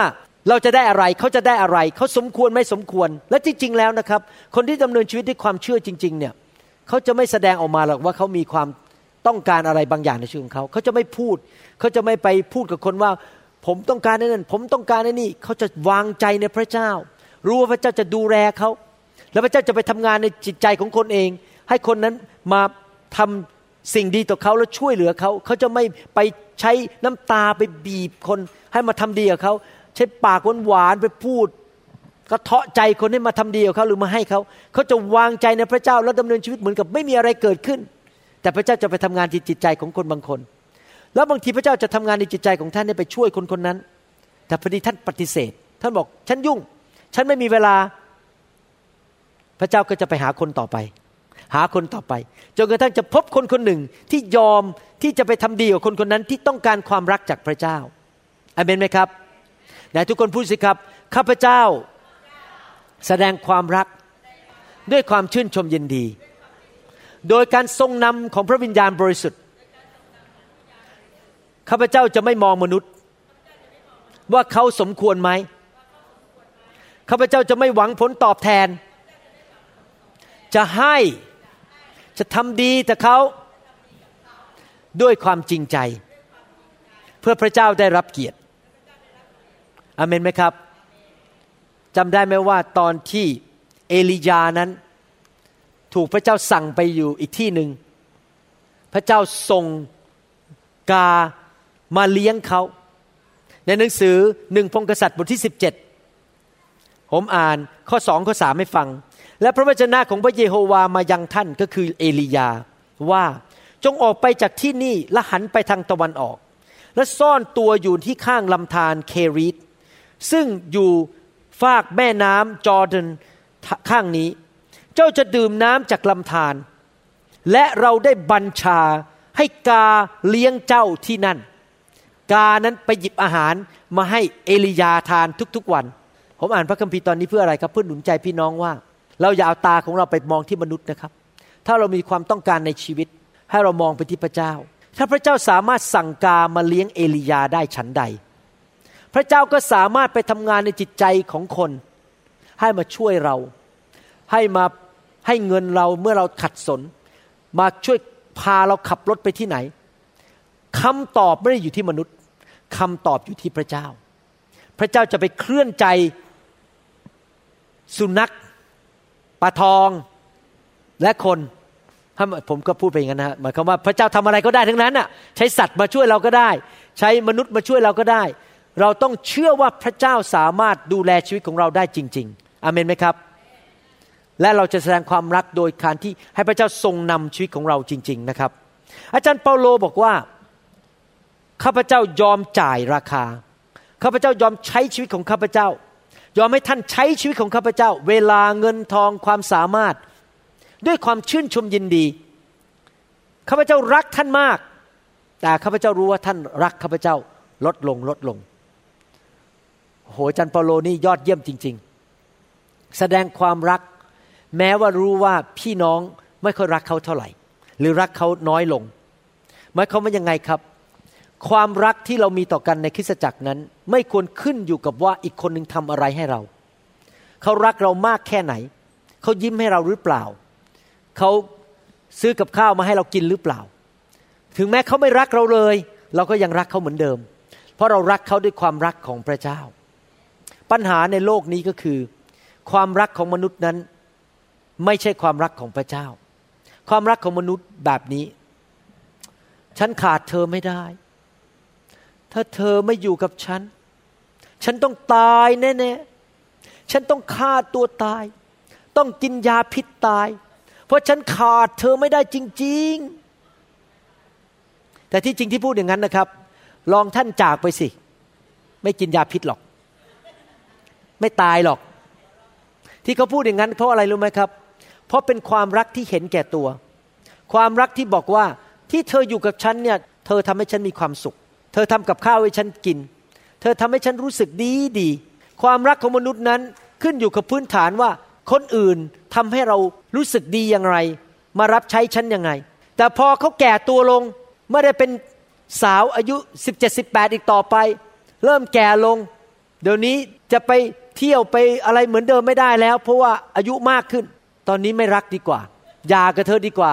เราจะได้อะไรเขาจะได้อะไรเขาสมควรไม่สมควร และจริงๆแล้วนะครับ คนที่ดำเนินชีวิตด้วยความเชื่อจริง ๆ เนี่ยเขาจะไม่แสดงออกมาหรอกว่าเขามีความต้องการอะไรบางอย่างในชีวิตของเขาเขาจะไม่พูดเขาจะไม่ไปพูดกับคนว่า ผมต้องการนั่นผมต้องการนี่เขาจะวางใจในพระเจ้า รู้ว่าพระเจ้าจะดูแลเขาแล้วพระเจ้าจะไปทำงานในจิตใจของคนเอง ให้คนนั้นมาทำสิ่งดีต่อเขาแล้วช่วยเหลือเขาเขาจะไม่ไปใช้น้ำตาไปบีบคน ให้มาทำดีกับเขา ใช้ปากหวานๆไปพูดกระเทาะใจคนให้มาทำดีกับเขาหรือมาให้เขาเขาจะวางใจในพระเจ้าแล้วดำเนินชีวิตเหมือนกับไม่มีอะไรเกิดขึ้น แต่พระเจ้าจะไปทำงานที่จิตใจของคนบางคน แล้วบางทีพระเจ้าจะทำงานในจิตใจของท่านไปช่วยคนคนนั้น แต่พอดีท่านปฏิเสธ ท่านบอกฉันยุ่ง ฉันไม่มีเวลา พระเจ้าก็จะไปหาคนต่อไป หาคนต่อไปจนกระทั่งจะพบคนคนหนึ่งที่ยอมที่จะไปทำดีกับคนคนนั้นที่ต้องการความรักจากพระเจ้าอเมนไหมครับ ไหนทุกคนพูดสิครับ ข้าพเจ้า แสดงความรักด้วยความชื่นชมยินดี โดยการทรงนำของพระวิญญาณบริสุทธิ์ ข้าพเจ้าจะไม่มองมนุษย์ ว่าเขาสมควรไหม ข้าพเจ้าจะไม่หวังผลตอบแทน จะให้จะทำดีแต่เขาด้วยความจริงใจ เพื่อพระเจ้าได้รับเกียรติ อเมนไหมครับจำได้ไหมว่าตอนที่เอลียานั้น ถูกพระเจ้าสั่งไปอยู่อีกที่หนึ่งพระเจ้าส่งกามาเลี้ยงเขา ในหนังสือหนึ่งพงกษัตริย์บทที่ 17 ผมอ่านข้อสองข้อสามให้ฟัง และพระวจนะของพระเยโฮวามายังท่านก็คือเอลียาว่าจงออกไปจากที่นี่และหันไปทางตะวันออก และซ่อนตัวอยู่ที่ข้างลำธารเครีต ซึ่งอยู่ฝากแม่น้ำจอร์แดนข้างนี้ เจ้าจะดื่มน้ำจากลำธารและเราได้บัญชาให้กาเลี้ยงเจ้าที่นั่น กานั้นไปหยิบอาหารมาให้เอลียาทานทุกๆวัน ผมอ่านพระคัมภีร์ตอนนี้เพื่ออะไรครับ เพื่อหนุนใจพี่น้องว่า เราอย่าเอาตาของเราไปมองที่มนุษย์นะครับ ถ้าเรามีความต้องการในชีวิต ให้เรามองไปที่พระเจ้า ถ้าพระเจ้าสามารถสั่งกามาเลี้ยงเอลียาได้ฉันใด พระเจ้าก็สามารถไปทำงานในจิตใจของคน ให้มาช่วยเรา ให้มาให้เงินเราเมื่อเราขัดสน มาช่วยพาเราขับรถไปที่ไหนคำตอบไม่ได้อยู่ที่มนุษย์คำตอบอยู่ที่พระเจ้า พระเจ้าจะไปเคลื่อนใจสุนัขปลาทองและคนถ้าผมก็พูดไปอย่างนั้นนะหมายความว่าพระเจ้าทำอะไรก็ได้ทั้งนั้นน่ะ ใช้สัตว์มาช่วยเราก็ได้ ใช้มนุษย์มาช่วยเราก็ได้ เราต้องเชื่อว่าพระเจ้าสามารถดูแลชีวิตของเราได้จริง ๆ อเมนไหมครับ และเราจะแสดงความรักโดยการที่ให้พระเจ้าทรงนำชีวิตของเราจริง ๆ นะครับ อาจารย์เปาโลบอกว่าข้าพเจ้ายอมจ่ายราคา ข้าพเจ้ายอมใช้ชีวิตของข้าพเจ้า ยอมให้ท่านใช้ชีวิตของข้าพเจ้า เวลาเงินทองความสามารถ ด้วยความชื่นชมยินดี ข้าพเจ้ารักท่านมาก แต่ข้าพเจ้ารู้ว่าท่านรักข้าพเจ้าลดลงลดลง โหจันเปาโลนี่ยอดเยี่ยมจริง ๆ แสดงความรัก แม้ว่ารู้ว่าพี่น้องไม่ค่อยรักเขาเท่าไหร่ หรือรักเขาน้อยลงหมายความว่ายังไงครับ ความรักที่เรามีต่อกันในคริสตจักรนั้น ไม่ควรขึ้นอยู่กับว่าอีกคนหนึ่งทำอะไรให้เรา เขารักเรามากแค่ไหน เขายิ้มให้เราหรือเปล่า เขาซื้อกับข้าวมาให้เรากินหรือเปล่า ถึงแม้เขาไม่รักเราเลย เราก็ยังรักเขาเหมือนเดิม เพราะเรารักเขาด้วยความรักของพระเจ้า ปัญหาในโลกนี้ก็คือ ความรักของมนุษย์นั้น ไม่ใช่ความรักของพระเจ้า ความรักของมนุษย์แบบนี้ ฉันขาดเธอไม่ได้ ถ้าเธอไม่อยู่กับฉัน ฉันต้องตายแน่ๆ ฉันต้องฆ่าตัวตาย ต้องกินยาพิษตาย เพราะฉันขาดเธอไม่ได้จริง ๆ แต่ที่จริงที่พูดอย่างนั้นนะครับ ลองท่านจากไปสิ ไม่กินยาพิษหรอก ไม่ตายหรอก ที่เขาพูดอย่างนั้น เพราะอะไรรู้ไหมครับ เพราะเป็นความรักที่เห็นแก่ตัว ความรักที่บอกว่าที่เธออยู่กับฉันเนี่ยเธอทำให้ฉันมีความสุข เธอทำกับข้าวให้ฉันกิน เธอทำให้ฉันรู้สึกดีดี ความรักของมนุษย์นั้นขึ้นอยู่กับพื้นฐานว่าคนอื่นทำให้เรารู้สึกดีอย่างไร มารับใช้ฉันยังไง แต่พอเขาแก่ตัวลงไม่ได้เป็นสาวอายุ 17-18 อีกต่อไป เริ่มแก่ลง เดี๋ยวนี้จะไป เที่ยวไปอะไรเหมือนเดิมไม่ได้แล้ว เพราะว่าอายุมากขึ้น ตอนนี้ไม่รักดีกว่าอย่ากับเธอดีกว่า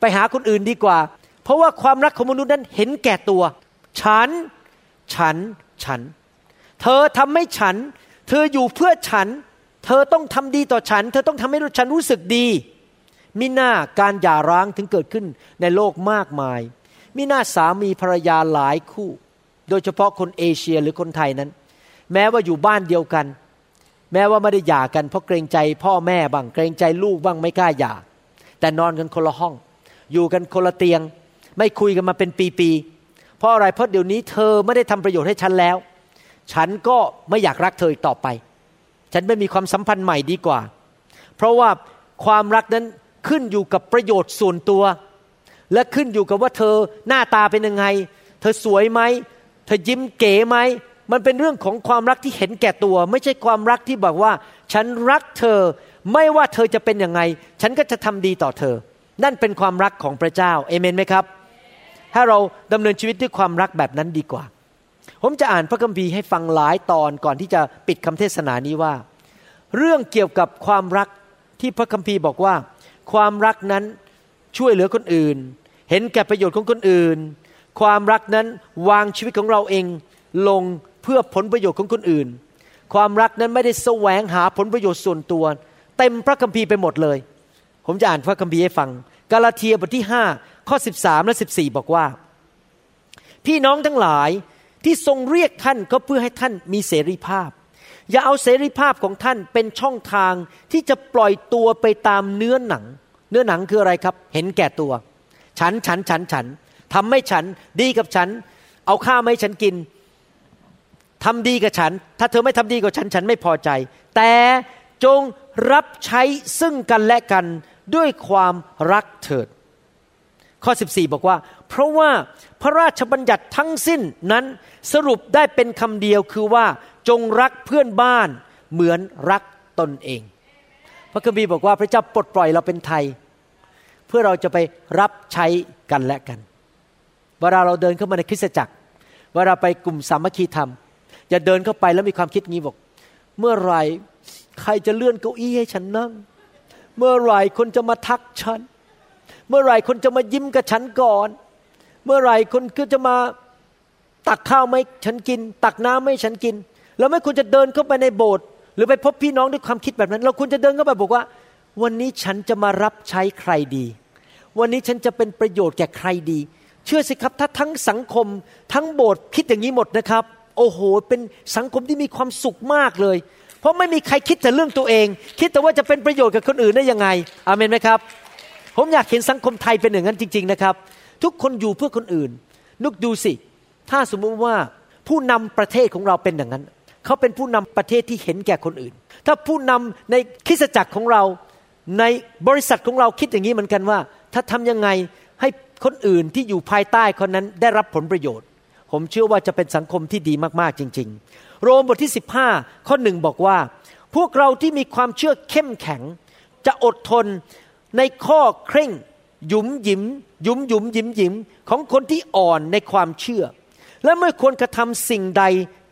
ไปหาคนอื่นดีกว่า เพราะว่าความรักของมนุษย์นั้นเห็นแก่ตัว ฉัน ฉัน ฉัน เธอทำให้ฉัน เธออยู่เพื่อฉัน เธอต้องทำดีต่อฉัน เธอต้องทำให้ฉันรู้สึกดี มิหน้าการหย่าร้างถึงเกิดขึ้นในโลกมากมาย มิหน้าสามีภรรยาหลายคู่ โดยเฉพาะคนเอเชียหรือคนไทยนั้น แม้ว่าอยู่บ้านเดียวกัน แม้ว่าไม่ได้หย่ากันเพราะเกรงใจพ่อแม่บ้างเกรงใจลูกบ้างไม่กล้าหย่า แต่นอนกันคนละห้อง อยู่กันคนละเตียง ไม่คุยกันมาเป็นปีๆเพราะอะไรเพราะเดี๋ยวนี้เธอไม่ได้ทำประโยชน์ให้ฉันแล้ว ฉันก็ไม่อยากรักเธออีกต่อไป ฉันไม่มีความสัมพันธ์ใหม่ดีกว่า เพราะว่าความรักนั้นขึ้นอยู่กับประโยชน์ส่วนตัว และขึ้นอยู่กับว่าเธอหน้าตาเป็นยังไง เธอสวยไหม เธอยิ้มเก๋ไหม มันเป็นเรื่องของความรักที่เห็นแก่ตัว ไม่ใช่ความรักที่บอกว่า ฉันรักเธอไม่ว่าเธอจะเป็นยังไง ฉันก็จะทำดีต่อเธอ นั่นเป็นความรักของพระเจ้าเอเมนไหมครับ ถ้าเราดำเนินชีวิตด้วยความรักแบบนั้นดีกว่า ผมจะอ่านพระคัมภีร์ให้ฟังหลายตอนก่อนที่จะปิดคำเทศนานี้ว่า เรื่องเกี่ยวกับความรักที่พระคัมภีร์บอกว่า ความรักนั้นช่วยเหลือคนอื่น เห็นแก่ประโยชน์ของคนอื่น ความรักนั้นวางชีวิตของเราเองลง เพื่อผลประโยชน์ของคนอื่น ความรักนั้นไม่ได้แสวงหาผลประโยชน์ส่วนตัว เต็มพระคัมภีร์ไปหมดเลย ผมจะอ่านพระคัมภีร์ให้ฟัง กาลาเทียบทที่ 5 ข้อ 13 และ 14 บอกว่า พี่น้องทั้งหลายที่ทรงเรียกท่านก็เพื่อให้ท่านมีเสรีภาพ อย่าเอาเสรีภาพของท่านเป็นช่องทางที่จะปล่อยตัวไปตามเนื้อหนัง เนื้อหนังคืออะไรครับ เห็นแก่ตัว ฉันฉันฉันฉันทำให้ฉันดีกับฉัน เอาข้าวมาให้ฉันกิน ทำดีกับฉัน ถ้าเธอไม่ทำดีกับฉัน ฉันไม่พอใจ แต่จงรับใช้ซึ่งกันและกันด้วยความรักเถิด ข้อ 14 บอกว่า เพราะว่าพระราชบัญญัติทั้งสิ้นนั้นสรุปได้เป็นคำเดียวคือว่าจงรักเพื่อนบ้านเหมือนรักตนเอง พระคัมภีร์บอกว่าพระเจ้าปลดปล่อยเราเป็นไทย เพื่อเราจะไปรับใช้กันและกัน เวลาเราเดินเข้ามาในคริสตจักร เวลาไปกลุ่มสามัคคีธรรม อย่าเดินเข้าไปแล้วมีความคิดงี้บอก เมื่อไรใครจะเลื่อนเก้าอี้ให้ฉันนั่ง เมื่อไรคนจะมาทักฉัน เมื่อไรคนจะมายิ้มกับฉันก่อน เมื่อไรคนก็จะมาตักข้าวไม่ฉันกิน ตักน้ำไม่ฉันกิน เราไม่ควรจะเดินเข้าไปในโบสถ์หรือไปพบพี่น้องด้วยความคิดแบบนั้น เราควรจะเดินเข้าไปบอกว่า วันนี้ฉันจะมารับใช้ใครดี วันนี้ฉันจะเป็นประโยชน์แก่ใครดี เชื่อสิครับถ้าทั้งสังคม ทั้งโบสถ์คิดอย่างนี้หมดนะครับ โอ้โห เป็นสังคมที่มีความสุขมากเลย เพราะไม่มีใครคิดแต่เรื่องตัวเอง คิดแต่ว่าจะเป็นประโยชน์กับคนอื่นได้ยังไง อาเมนไหมครับ ผมอยากเห็นสังคมไทยเป็นอย่างนั้นจริง ๆนะครับ ทุกคนอยู่เพื่อคนอื่น นึกดูสิ ถ้าสมมุติว่าผู้นำประเทศของเราเป็นอย่างนั้น เขาเป็นผู้นำประเทศที่เห็นแก่คนอื่น ถ้าผู้นำในคริสจักรของเรา ในบริษัทของเราคิดอย่างนี้เหมือนกันว่า ถ้าทำยังไงให้คนอื่นที่อยู่ภายใต้คนนั้นได้รับผลประโยชน์ ผมเชื่อว่าจะเป็นสังคมที่ดีมากๆจริง ๆ โรมบทที่ 15 ข้อหนึ่งบอกว่า พวกเราที่มีความเชื่อเข้มแข็ง จะอดทนในข้อเคร่งหยุมหยิมยุมหยุมยิ้มยิ้มของคนที่อ่อนในความเชื่อ และไม่ควรกระทำสิ่งใด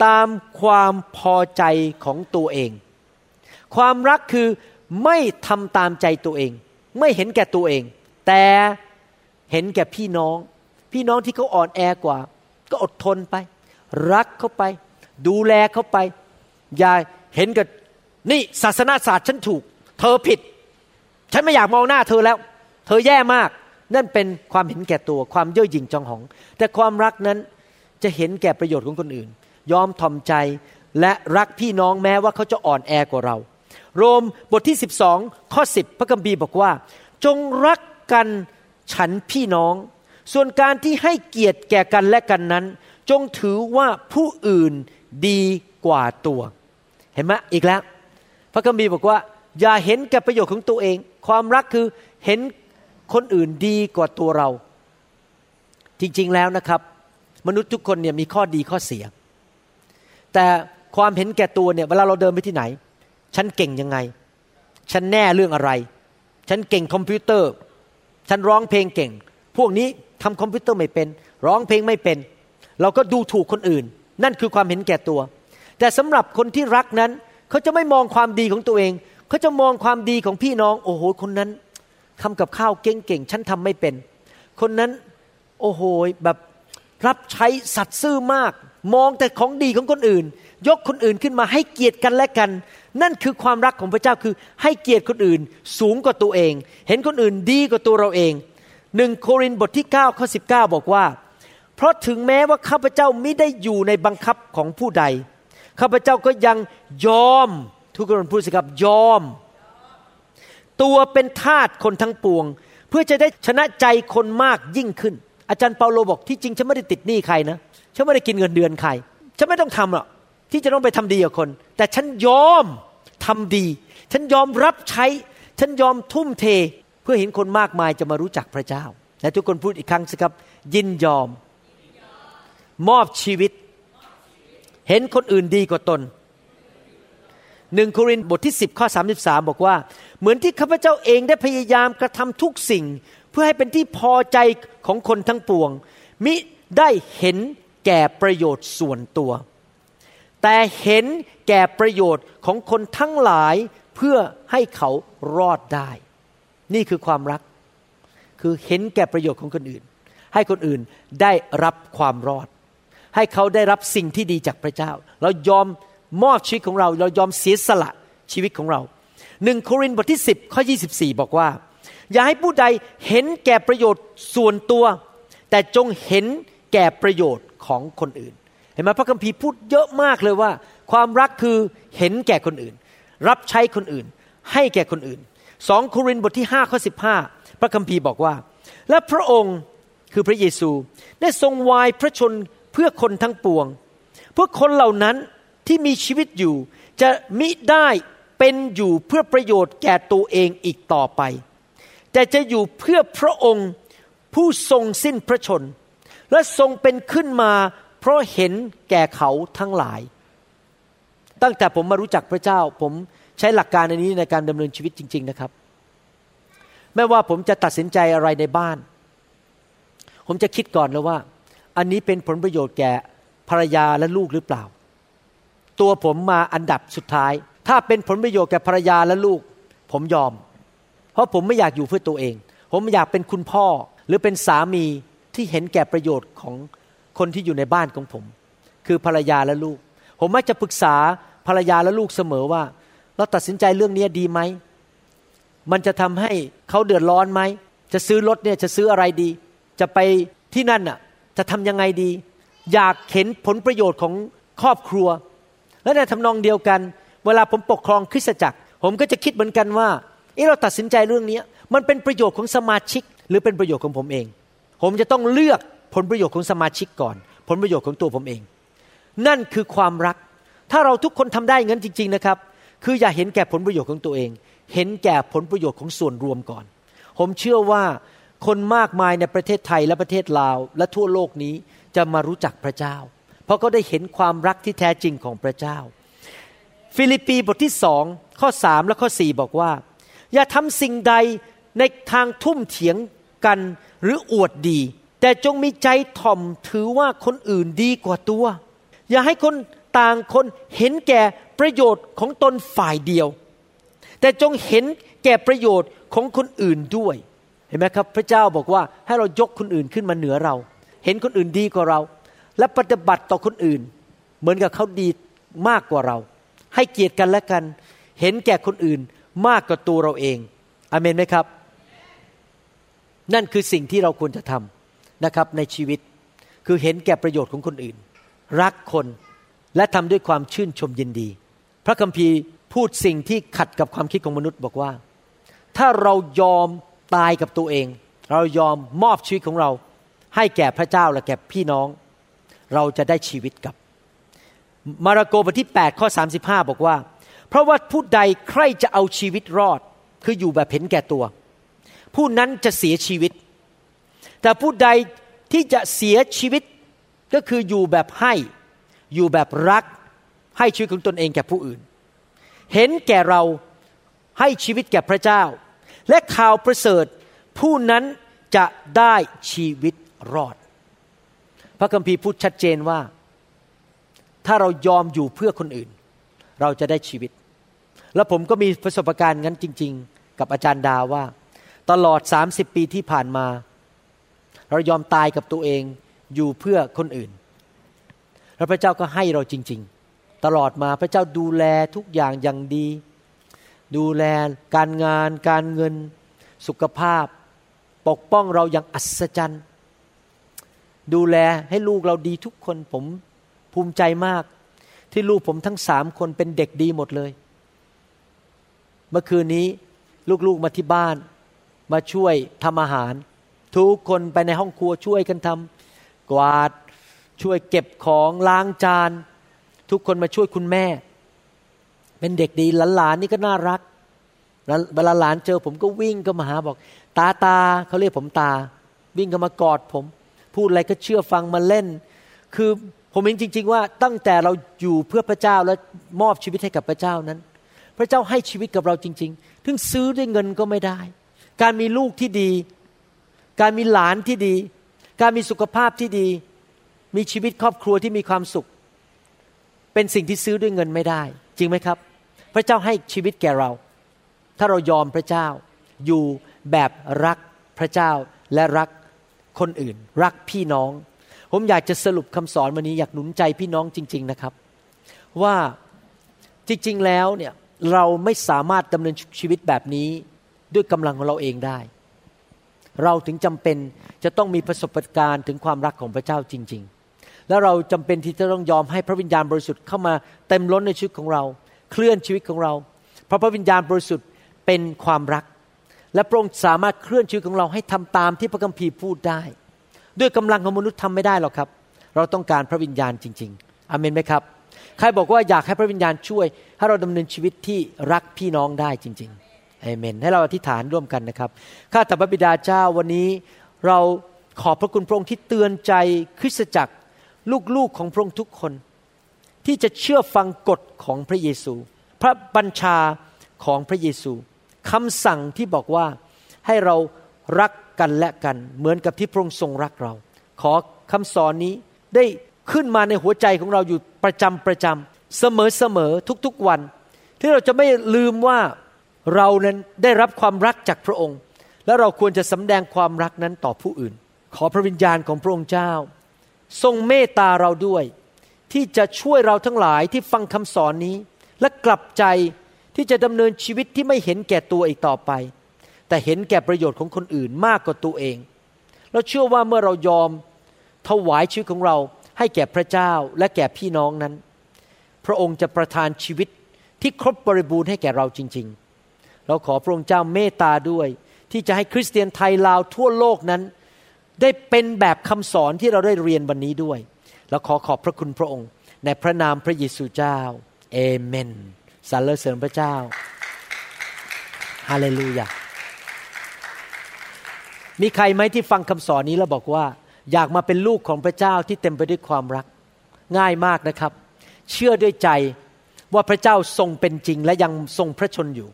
ตามความพอใจของตัวเอง ความรักคือไม่ทำตามใจตัวเอง ไม่เห็นแก่ตัวเอง แต่เห็นแก่พี่น้อง พี่น้องที่เขาอ่อนแอกว่า ก็อดทนไป รักเขาไป ดูแลเขาไป อย่าเห็นกับนี่ศาสนาศาสตร์ฉันถูก เธอผิด ฉันไม่อยากมองหน้าเธอแล้ว เธอแย่มาก นั่นเป็นความเห็นแก่ตัวความเย่อหยิ่งจองหอง แต่ความรักนั้นจะเห็นแก่ประโยชน์ของคนอื่น ยอมทอมใจและรักพี่น้องแม้ว่าเขาจะอ่อนแอกว่าเรา โรมบทที่ 12 ข้อ 10 พระคัมภีร์บอกว่า จงรักกันฉันพี่น้อง ส่วนการที่ให้เกียรติแก่กันและกันนั้น จงถือว่าผู้อื่นดีกว่าตัว เห็นไหมอีกแล้ว พระคัมภีร์บอกว่า อย่าเห็นแก่ประโยชน์ของตัวเอง ความรักคือเห็นคนอื่นดีกว่าตัวเรา จริงๆแล้วนะครับ มนุษย์ทุกคนเนี่ยมีข้อดีข้อเสีย แต่ความเห็นแก่ตัวเนี่ยเวลาเราเดินไปที่ไหน ฉันเก่งยังไง ฉันแน่เรื่องอะไร ฉันเก่งคอมพิวเตอร์ ฉันร้องเพลงเก่ง พวกนี้ ทำคอมพิวเตอร์ไม่เป็น ร้องเพลงไม่เป็น เราก็ดูถูกคนอื่น นั่นคือความเห็นแก่ตัว แต่สำหรับคนที่รักนั้น เขาจะไม่มองความดีของตัวเอง เขาจะมองความดีของพี่น้อง โอ้โห คนนั้นทำกับข้าวเก่งๆ ฉันทำไม่เป็น คนนั้น โอ้โห แบบรับใช้สัตซ์ซื่อมาก มองแต่ของดีของคนอื่น ยกคนอื่นขึ้นมาให้เกียรติกันและกัน นั่นคือความรักของพระเจ้าคือให้เกียรติคนอื่น สูงกว่าตัวเอง เห็นคนอื่นดีกว่าตัวเราเอง หนึ่งโครินบทที่9ข้อสิบอกว่า เพราะถึงแม้ว่าข้าพเจ้าไม่ได้อยู่ในบังคับของผู้ใด ข้าพเจ้าก็ยังยอมทุกคนพูดสิครับยอม ตัวเป็นทาสคนทั้งปวง เพื่อจะได้ชนะใจคนมากยิ่งขึ้น อาจารย์เปาโลบอกที่จริงฉันไม่ได้ติดหนี้ใครนะฉันไม่ได้กินเงินเดือนใครฉันไม่ต้องทำหรอกที่จะต้องไปทำดีกับคน แต่ฉันยอมทำดี ฉันยอมรับใช้ ฉันยอมทุ่มเท เพื่อเห็นคนมากมายจะมารู้จักพระเจ้า และทุกคนพูดอีกครั้งสิครับ ยินยอม มอบชีวิต เห็นคนอื่นดีกว่าตนหนึ่งโครินธ์บทที่ 10 ข้อ 33 บอกว่า เหมือนที่ข้าพเจ้าเองได้พยายามกระทำทุกสิ่ง เพื่อให้เป็นที่พอใจของคนทั้งปวง มิได้เห็นแก่ประโยชน์ส่วนตัว แต่เห็นแก่ประโยชน์ของคนทั้งหลายเพื่อให้เขารอดได้ นี่คือความรัก คือเห็นแก่ประโยชน์ของคนอื่น ให้คนอื่นได้รับความรอด ให้เขาได้รับสิ่งที่ดีจากพระเจ้า เรายอมมอบชีวิตของเรา เรายอมเสียสละชีวิตของเราหนึ่งโครินธ์บทที่ 10ข้อ24 บอกว่า อย่าให้ผู้ใดเห็นแก่ประโยชน์ส่วนตัว แต่จงเห็นแก่ประโยชน์ของคนอื่น เห็นไหมพระคัมภีร์พูดเยอะมากเลยว่า ความรักคือเห็นแก่คนอื่น รับใช้คนอื่น ให้แก่คนอื่น สองโครินธ์บทที่5ข้อ15 พระคัมภีร์บอกว่า และพระองค์คือพระเยซูได้ทรงวายพระชนเพื่อคนทั้งปวง เพื่อคนเหล่านั้นที่มีชีวิตอยู่ จะมิได้เป็นอยู่เพื่อประโยชน์แก่ตัวเองอีกต่อไป แต่จะอยู่เพื่อพระองค์ผู้ทรงสิ้นพระชน และทรงเป็นขึ้นมา เพราะเห็นแก่เขาทั้งหลาย ตั้งแต่ผมมารู้จักพระเจ้าผม ใช้หลักการอันนี้ในการดำเนินชีวิตจริง ๆนะครับ ไม่ว่าผมจะตัดสินใจอะไรในบ้าน ผมจะคิดก่อนเลยว่า อันนี้เป็นผลประโยชน์แก่ภรรยาและลูกหรือเปล่า ตัวผมมาอันดับสุดท้าย ถ้าเป็นผลประโยชน์แก่ภรรยาและลูก ผมยอม เพราะผมไม่อยากอยู่เพื่อตัวเอง ผมอยากเป็นคุณพ่อหรือเป็นสามีที่เห็นแก่ประโยชน์ของคนที่อยู่ในบ้านของผม คือภรรยาและลูก ผมมักจะปรึกษาภรรยาและลูกเสมอว่า เราตัดสินใจเรื่องนี้ดีไหม มันจะทำให้เขาเดือดร้อนไหม จะซื้อรถเนี่ยจะซื้ออะไรดี จะไปที่นั่นน่ะจะทำยังไงดี อยากเห็นผลประโยชน์ของครอบครัว และในทำนองเดียวกัน เวลาผมปกครองคริสตจักร ผมก็จะคิดเหมือนกันว่าเออเราตัดสินใจเรื่องนี้มันเป็นประโยชน์ของสมาชิก หรือเป็นประโยชน์ของผมเอง ผมจะต้องเลือกผลประโยชน์ของสมาชิกก่อน ผลประโยชน์ของตัวผมเอง นั่นคือความรัก ถ้าเราทุกคนทำได้งั้นจริง ๆนะครับ คืออย่าเห็นแก่ผลประโยชน์ของตัวเอง เห็นแก่ผลประโยชน์ของส่วนรวมก่อน ผมเชื่อว่าคนมากมายในประเทศไทยและประเทศลาว และทั่วโลกนี้จะมารู้จักพระเจ้า เพราะเขาได้เห็นความรักที่แท้จริงของพระเจ้า ฟิลิปปีบทที่สองข้อสามและข้อสี่บอกว่า อย่าทำสิ่งใดในทางทุ่มเถียงกันหรืออวดดี แต่จงมีใจถ่อมถือว่าคนอื่นดีกว่าตัว อย่าให้คนต่างคนเห็นแก่ ประโยชน์ของตนฝ่ายเดียว แต่จงเห็นแก่ประโยชน์ของคนอื่นด้วย เห็นไหมครับ พระเจ้าบอกว่าให้เรายกคนอื่นขึ้นมาเหนือเรา เห็นคนอื่นดีกว่าเรา และปฏิบัติต่อคนอื่น เหมือนกับเขาดีมากกว่าเรา ให้เกียรติกันและกัน เห็นแก่คนอื่นมากกว่าตัวเราเองอเมนไหมครับ นั่นคือสิ่งที่เราควรจะทำนะครับในชีวิต คือเห็นแก่ประโยชน์ของคนอื่น รักคนและทำด้วยความชื่นชมยินดี พระคัมภีร์พูดสิ่งที่ขัดกับความคิดของมนุษย์บอกว่า ถ้าเรายอมตายกับตัวเอง เรายอมมอบชีวิตของเรา ให้แก่พระเจ้าและแก่พี่น้อง เราจะได้ชีวิตกับ มาระโกบทที่8ข้อ35 บอกว่า เพราะว่าผู้ใดใครจะเอาชีวิตรอด คืออยู่แบบเห็นแก่ตัว ผู้นั้นจะเสียชีวิต แต่ผู้ใดที่จะเสียชีวิตก็คืออยู่แบบให้ อยู่แบบรัก ให้ชีวิตของตนเองแก่ผู้อื่น เห็นแก่เราให้ชีวิตแก่พระเจ้า และข่าวประเสริฐผู้นั้นจะได้ชีวิตรอด พระคัมภีร์พูดชัดเจนว่า ถ้าเรายอมอยู่เพื่อคนอื่น เราจะได้ชีวิต แล้วผมก็มีประสบการณ์งั้นจริง ๆ กับอาจารย์ดาว่า ตลอด 30 ปีที่ผ่านมา เรายอมตายกับตัวเองอยู่เพื่อคนอื่น แล้วพระเจ้าก็ให้เราจริง ๆ ตลอดมาพระเจ้าดูแลทุกอย่างอย่างดี ดูแลการงาน การเงิน สุขภาพ ปกป้องเราอย่างอัศจรรย์ ดูแลให้ลูกเราดีทุกคนผมภูมิใจมาก ที่ลูกผมทั้งสามคนเป็นเด็กดีหมดเลย เมื่อคืนนี้ลูกๆมาที่บ้าน มาช่วยทำอาหาร ทุกคนไปในห้องครัวช่วยกันทำกวาดช่วยเก็บของล้างจาน ทุกคนมาช่วยคุณแม่ เป็นเด็กดีหลานๆนี่ก็น่ารักเวลาหลานเจอผมก็วิ่งก็มาหาบอก ตาตาเขาเรียกผมตา วิ่งก็มากอดผม พูดอะไรก็เชื่อฟังมาเล่น คือผมเห็นจริง ๆ ว่าตั้งแต่เราอยู่เพื่อพระเจ้าและมอบชีวิตให้กับพระเจ้านั้น พระเจ้าให้ชีวิตกับเราจริง ๆ ถึงซื้อด้วยเงินก็ไม่ได้ การมีลูกที่ดี การมีหลานที่ดี การมีสุขภาพที่ดี มีชีวิตครอบครัวที่มีความสุข เป็นสิ่งที่ซื้อด้วยเงินไม่ได้ จริงไหมครับ พระเจ้าให้ชีวิตแก่เรา ถ้าเรายอมพระเจ้า อยู่แบบรักพระเจ้าและรักคนอื่น รักพี่น้อง ผมอยากจะสรุปคำสอนวันนี้อยากหนุนใจพี่น้องจริง ๆนะครับ ว่าจริง ๆแล้วเนี่ยเราไม่สามารถดำเนินชีวิตแบบนี้ด้วยกำลังของเราเองได้ เราถึงจำเป็นจะต้องมีประสบการณ์ถึงความรักของพระเจ้าจริงๆ แล้วเราจำเป็นที่จะต้องยอมให้พระวิญญาณบริสุทธิ์เข้ามาเต็มล้นในชีวิตของเรา เคลื่อนชีวิตของเรา เพราะพระวิญญาณบริสุทธิ์เป็นความรัก และพระองค์สามารถเคลื่อนชีวิตของเราให้ทำตามที่พระคัมภีร์พูดได้ ด้วยกำลังของมนุษย์ทำไม่ได้หรอกครับ เราต้องการพระวิญญาณจริง ๆอเมนไหมครับ ใครบอกว่าอยากให้พระวิญญาณช่วย ให้เราดำเนินชีวิตที่รักพี่น้องได้จริงๆเอเมน ให้เราอธิษฐานร่วมกันนะครับข้าแต่พระบิดาเจ้าวันนี้เราขอบพระคุณพระองค์ที่เตือนใจคริสตจักร ลูกๆของพระองค์ทุกคน ที่จะเชื่อฟังกฎของพระเยซู พระบัญชาของพระเยซูคำสั่งที่บอกว่าให้เรารักกันและกันเหมือนกับที่พระองค์ทรงรักเรา ขอคำสอนนี้ได้ขึ้นมาในหัวใจของเราอยู่ประจำประจำเสมอเสมอทุกๆวัน ที่เราจะไม่ลืมว่าเรานั้นได้รับความรักจากพระองค์ และเราควรจะสำแดงความรักนั้นต่อผู้อื่น ขอพระวิญญาณของพระองค์เจ้า ทรงเมตตาเราด้วย ที่จะช่วยเราทั้งหลายที่ฟังคำสอนนี้ และกลับใจที่จะดำเนินชีวิตที่ไม่เห็นแก่ตัวอีกต่อไป แต่เห็นแก่ประโยชน์ของคนอื่นมากกว่าตัวเอง เราเชื่อว่าเมื่อเรายอมถวายชีวิตของเราให้แก่พระเจ้าและแก่พี่น้องนั้น พระองค์จะประทานชีวิตที่ครบบริบูรณ์ให้แก่เราจริง ๆ เราขอพระองค์เจ้าเมตตาด้วย ที่จะให้คริสเตียนไทยลาวทั่วโลกนั้น ได้เป็นแบบคำสอนที่เราได้เรียนวันนี้ด้วย แล้วขอขอบพระคุณพระองค์ ในพระนามพระเยซูเจ้า เอเมนสรรเสริญพระเจ้า ฮาเลลูยา มีใครไหมที่ฟังคำสอนนี้แล้วบอกว่า อยากมาเป็นลูกของพระเจ้าที่เต็มไปด้วยความรัก ง่ายมากนะครับ เชื่อด้วยใจว่าพระเจ้าทรงเป็นจริงและยังทรงพระชนอยู่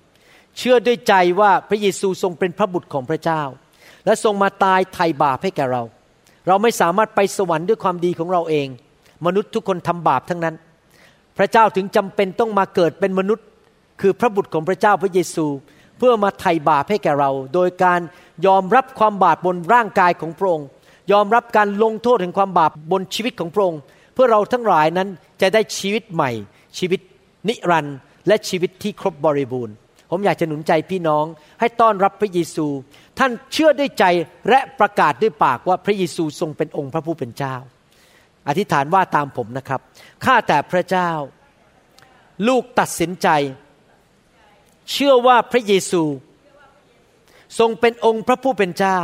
เชื่อด้วยใจว่าพระเยซูทรงเป็นพระบุตรของพระเจ้า และทรงมาตายไถ่บาปให้แก่เรา เราไม่สามารถไปสวรรค์ด้วยความดีของเราเอง มนุษย์ทุกคนทำบาปทั้งนั้น พระเจ้าถึงจำเป็นต้องมาเกิดเป็นมนุษย์ คือพระบุตรของพระเจ้าพระเยซู เพื่อมาไถ่บาปให้แก่เรา โดยการยอมรับความบาปบนร่างกายของพระองค์ ยอมรับการลงโทษแห่งความบาปบนชีวิตของพระองค์ เพื่อเราทั้งหลายนั้นจะได้ชีวิตใหม่ ชีวิตนิรันดร์และชีวิตที่ครบบริบูรณ์ ผมอยากจะหนุนใจพี่น้องให้ต้อนรับพระเยซู ท่านเชื่อด้วยใจและประกาศด้วยปากว่าพระเยซูทรงเป็นองค์พระผู้เป็นเจ้า อธิษฐานว่าตามผมนะครับข้าแต่พระเจ้า ลูกตัดสินใจ เชื่อว่าพระเยซู ทรงเป็นองค์พระผู้เป็นเจ้า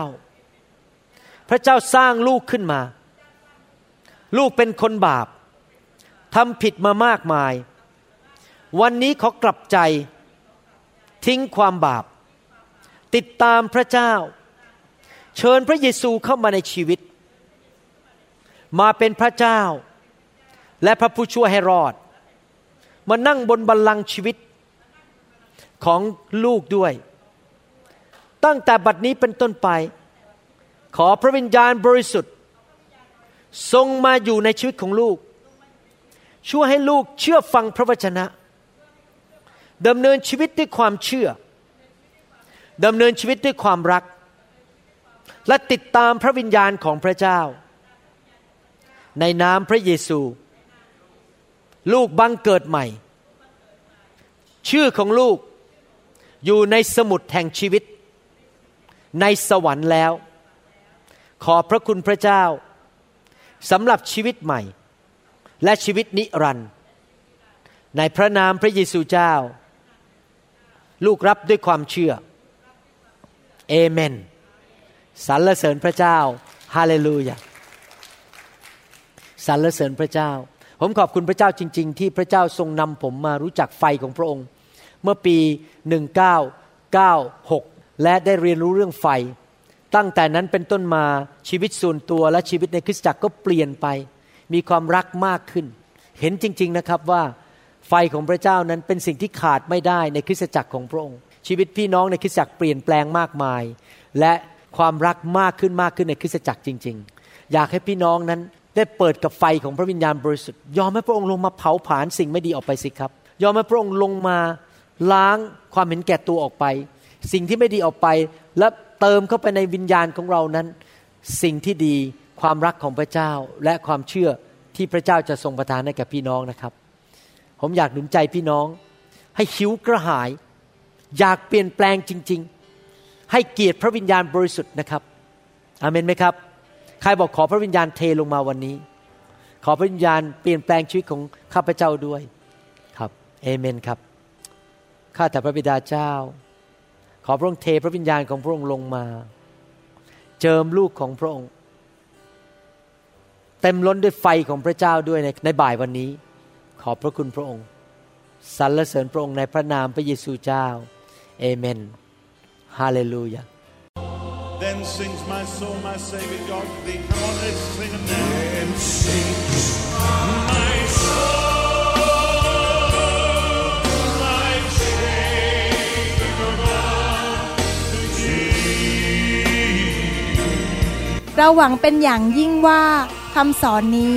พระเจ้าสร้างลูกขึ้นมา ลูกเป็นคนบาปทำผิดมามากมาย วันนี้ขอกลับใจ ทิ้งความบาป ติดตามพระเจ้า เชิญพระเยซูเข้ามาในชีวิต มาเป็นพระเจ้า และพระผู้ช่วยให้รอด มานั่งบนบัลลังก์ชีวิตของลูกด้วย ตั้งแต่บัดนี้เป็นต้นไป ขอพระวิญญาณบริสุทธิ์ ทรงมาอยู่ในชีวิตของลูก ช่วยให้ลูกเชื่อฟังพระวจนะ ดำเนินชีวิตด้วยความเชื่อดำเนินชีวิตด้วยความรัก และติดตามพระวิญญาณของพระเจ้า ในนามพระเยซู ลูกบังเกิดใหม่ ชื่อของลูกอยู่ในสมุดแห่งชีวิต ในสวรรค์แล้ว ขอบพระคุณพระเจ้าสำหรับชีวิตใหม่ และชีวิตนิรันดร์ในพระนามพระเยซูเจ้า ลูกรับด้วยความเชื่อเอเมนสรรเสริญพระเจ้าฮาเลลูยาสรรเสริญพระเจ้า ผมขอบคุณพระเจ้าจริง ๆ ที่พระเจ้าทรงนำผมมารู้จักไฟของพระองค์ เมื่อปี 1996 และได้เรียนรู้เรื่องไฟ ตั้งแต่นั้นเป็นต้นมาชีวิตส่วนตัวและชีวิตในคริสตจักรก็เปลี่ยนไป มีความรักมากขึ้น เห็นจริง ๆนะครับว่า ไฟของพระเจ้านั้นเป็นสิ่งที่ขาดไม่ได้ในคริสตจักรของพระองค์ ชีวิตพี่น้องในคริสตจักรเปลี่ยนแปลงมากมาย และความรักมากขึ้นมากขึ้นในคริสตจักรจริง ๆ อยากให้พี่น้องนั้นได้เปิดกับไฟของพระวิญญาณบริสุทธิ์ยอมให้พระองค์ลงมาเผาผลาญสิ่งไม่ดีออกไปสิครับ ยอมให้พระองค์ลงมาล้างความเห็นแก่ตัวออกไป สิ่งที่ไม่ดีออกไป และเติมเข้าไปในวิญญาณของเรานั้น สิ่งที่ดีความรักของพระเจ้าและความเชื่อที่พระเจ้าจะทรงประทานให้แก่พี่น้องนะครับ ผมอยากหนุนใจพี่น้อง ให้หิวกระหาย อยากเปลี่ยนแปลงจริง ๆ ให้เกียรติพระวิญญาณบริสุทธิ์นะครับอเมนไหมครับ ใครบอกขอพระวิญญาณเทลงมาวันนี้ ขอพระวิญญาณเปลี่ยนแปลงชีวิตของข้าพเจ้าด้วยครับเอเมนครับข้าแต่พระบิดาเจ้า ขอพระองค์เทพระวิญญาณของพระองค์ลงมา เจิมลูกของพระองค์ เต็มล้นด้วยไฟของพระเจ้าด้วยในในบ่ายวันนี้ อบพระคุณพระองค์สรรเสริญพระองค์ในพระนามพระเยซูเจ้าเอเมนฮาเลลูยา Then sings my soul, my Savior God to thee. Come on, let's sing it now. Then sings my soul, my Savior God to thee. เราหวังเป็นอย่างยิ่งว่าคำสอนนี้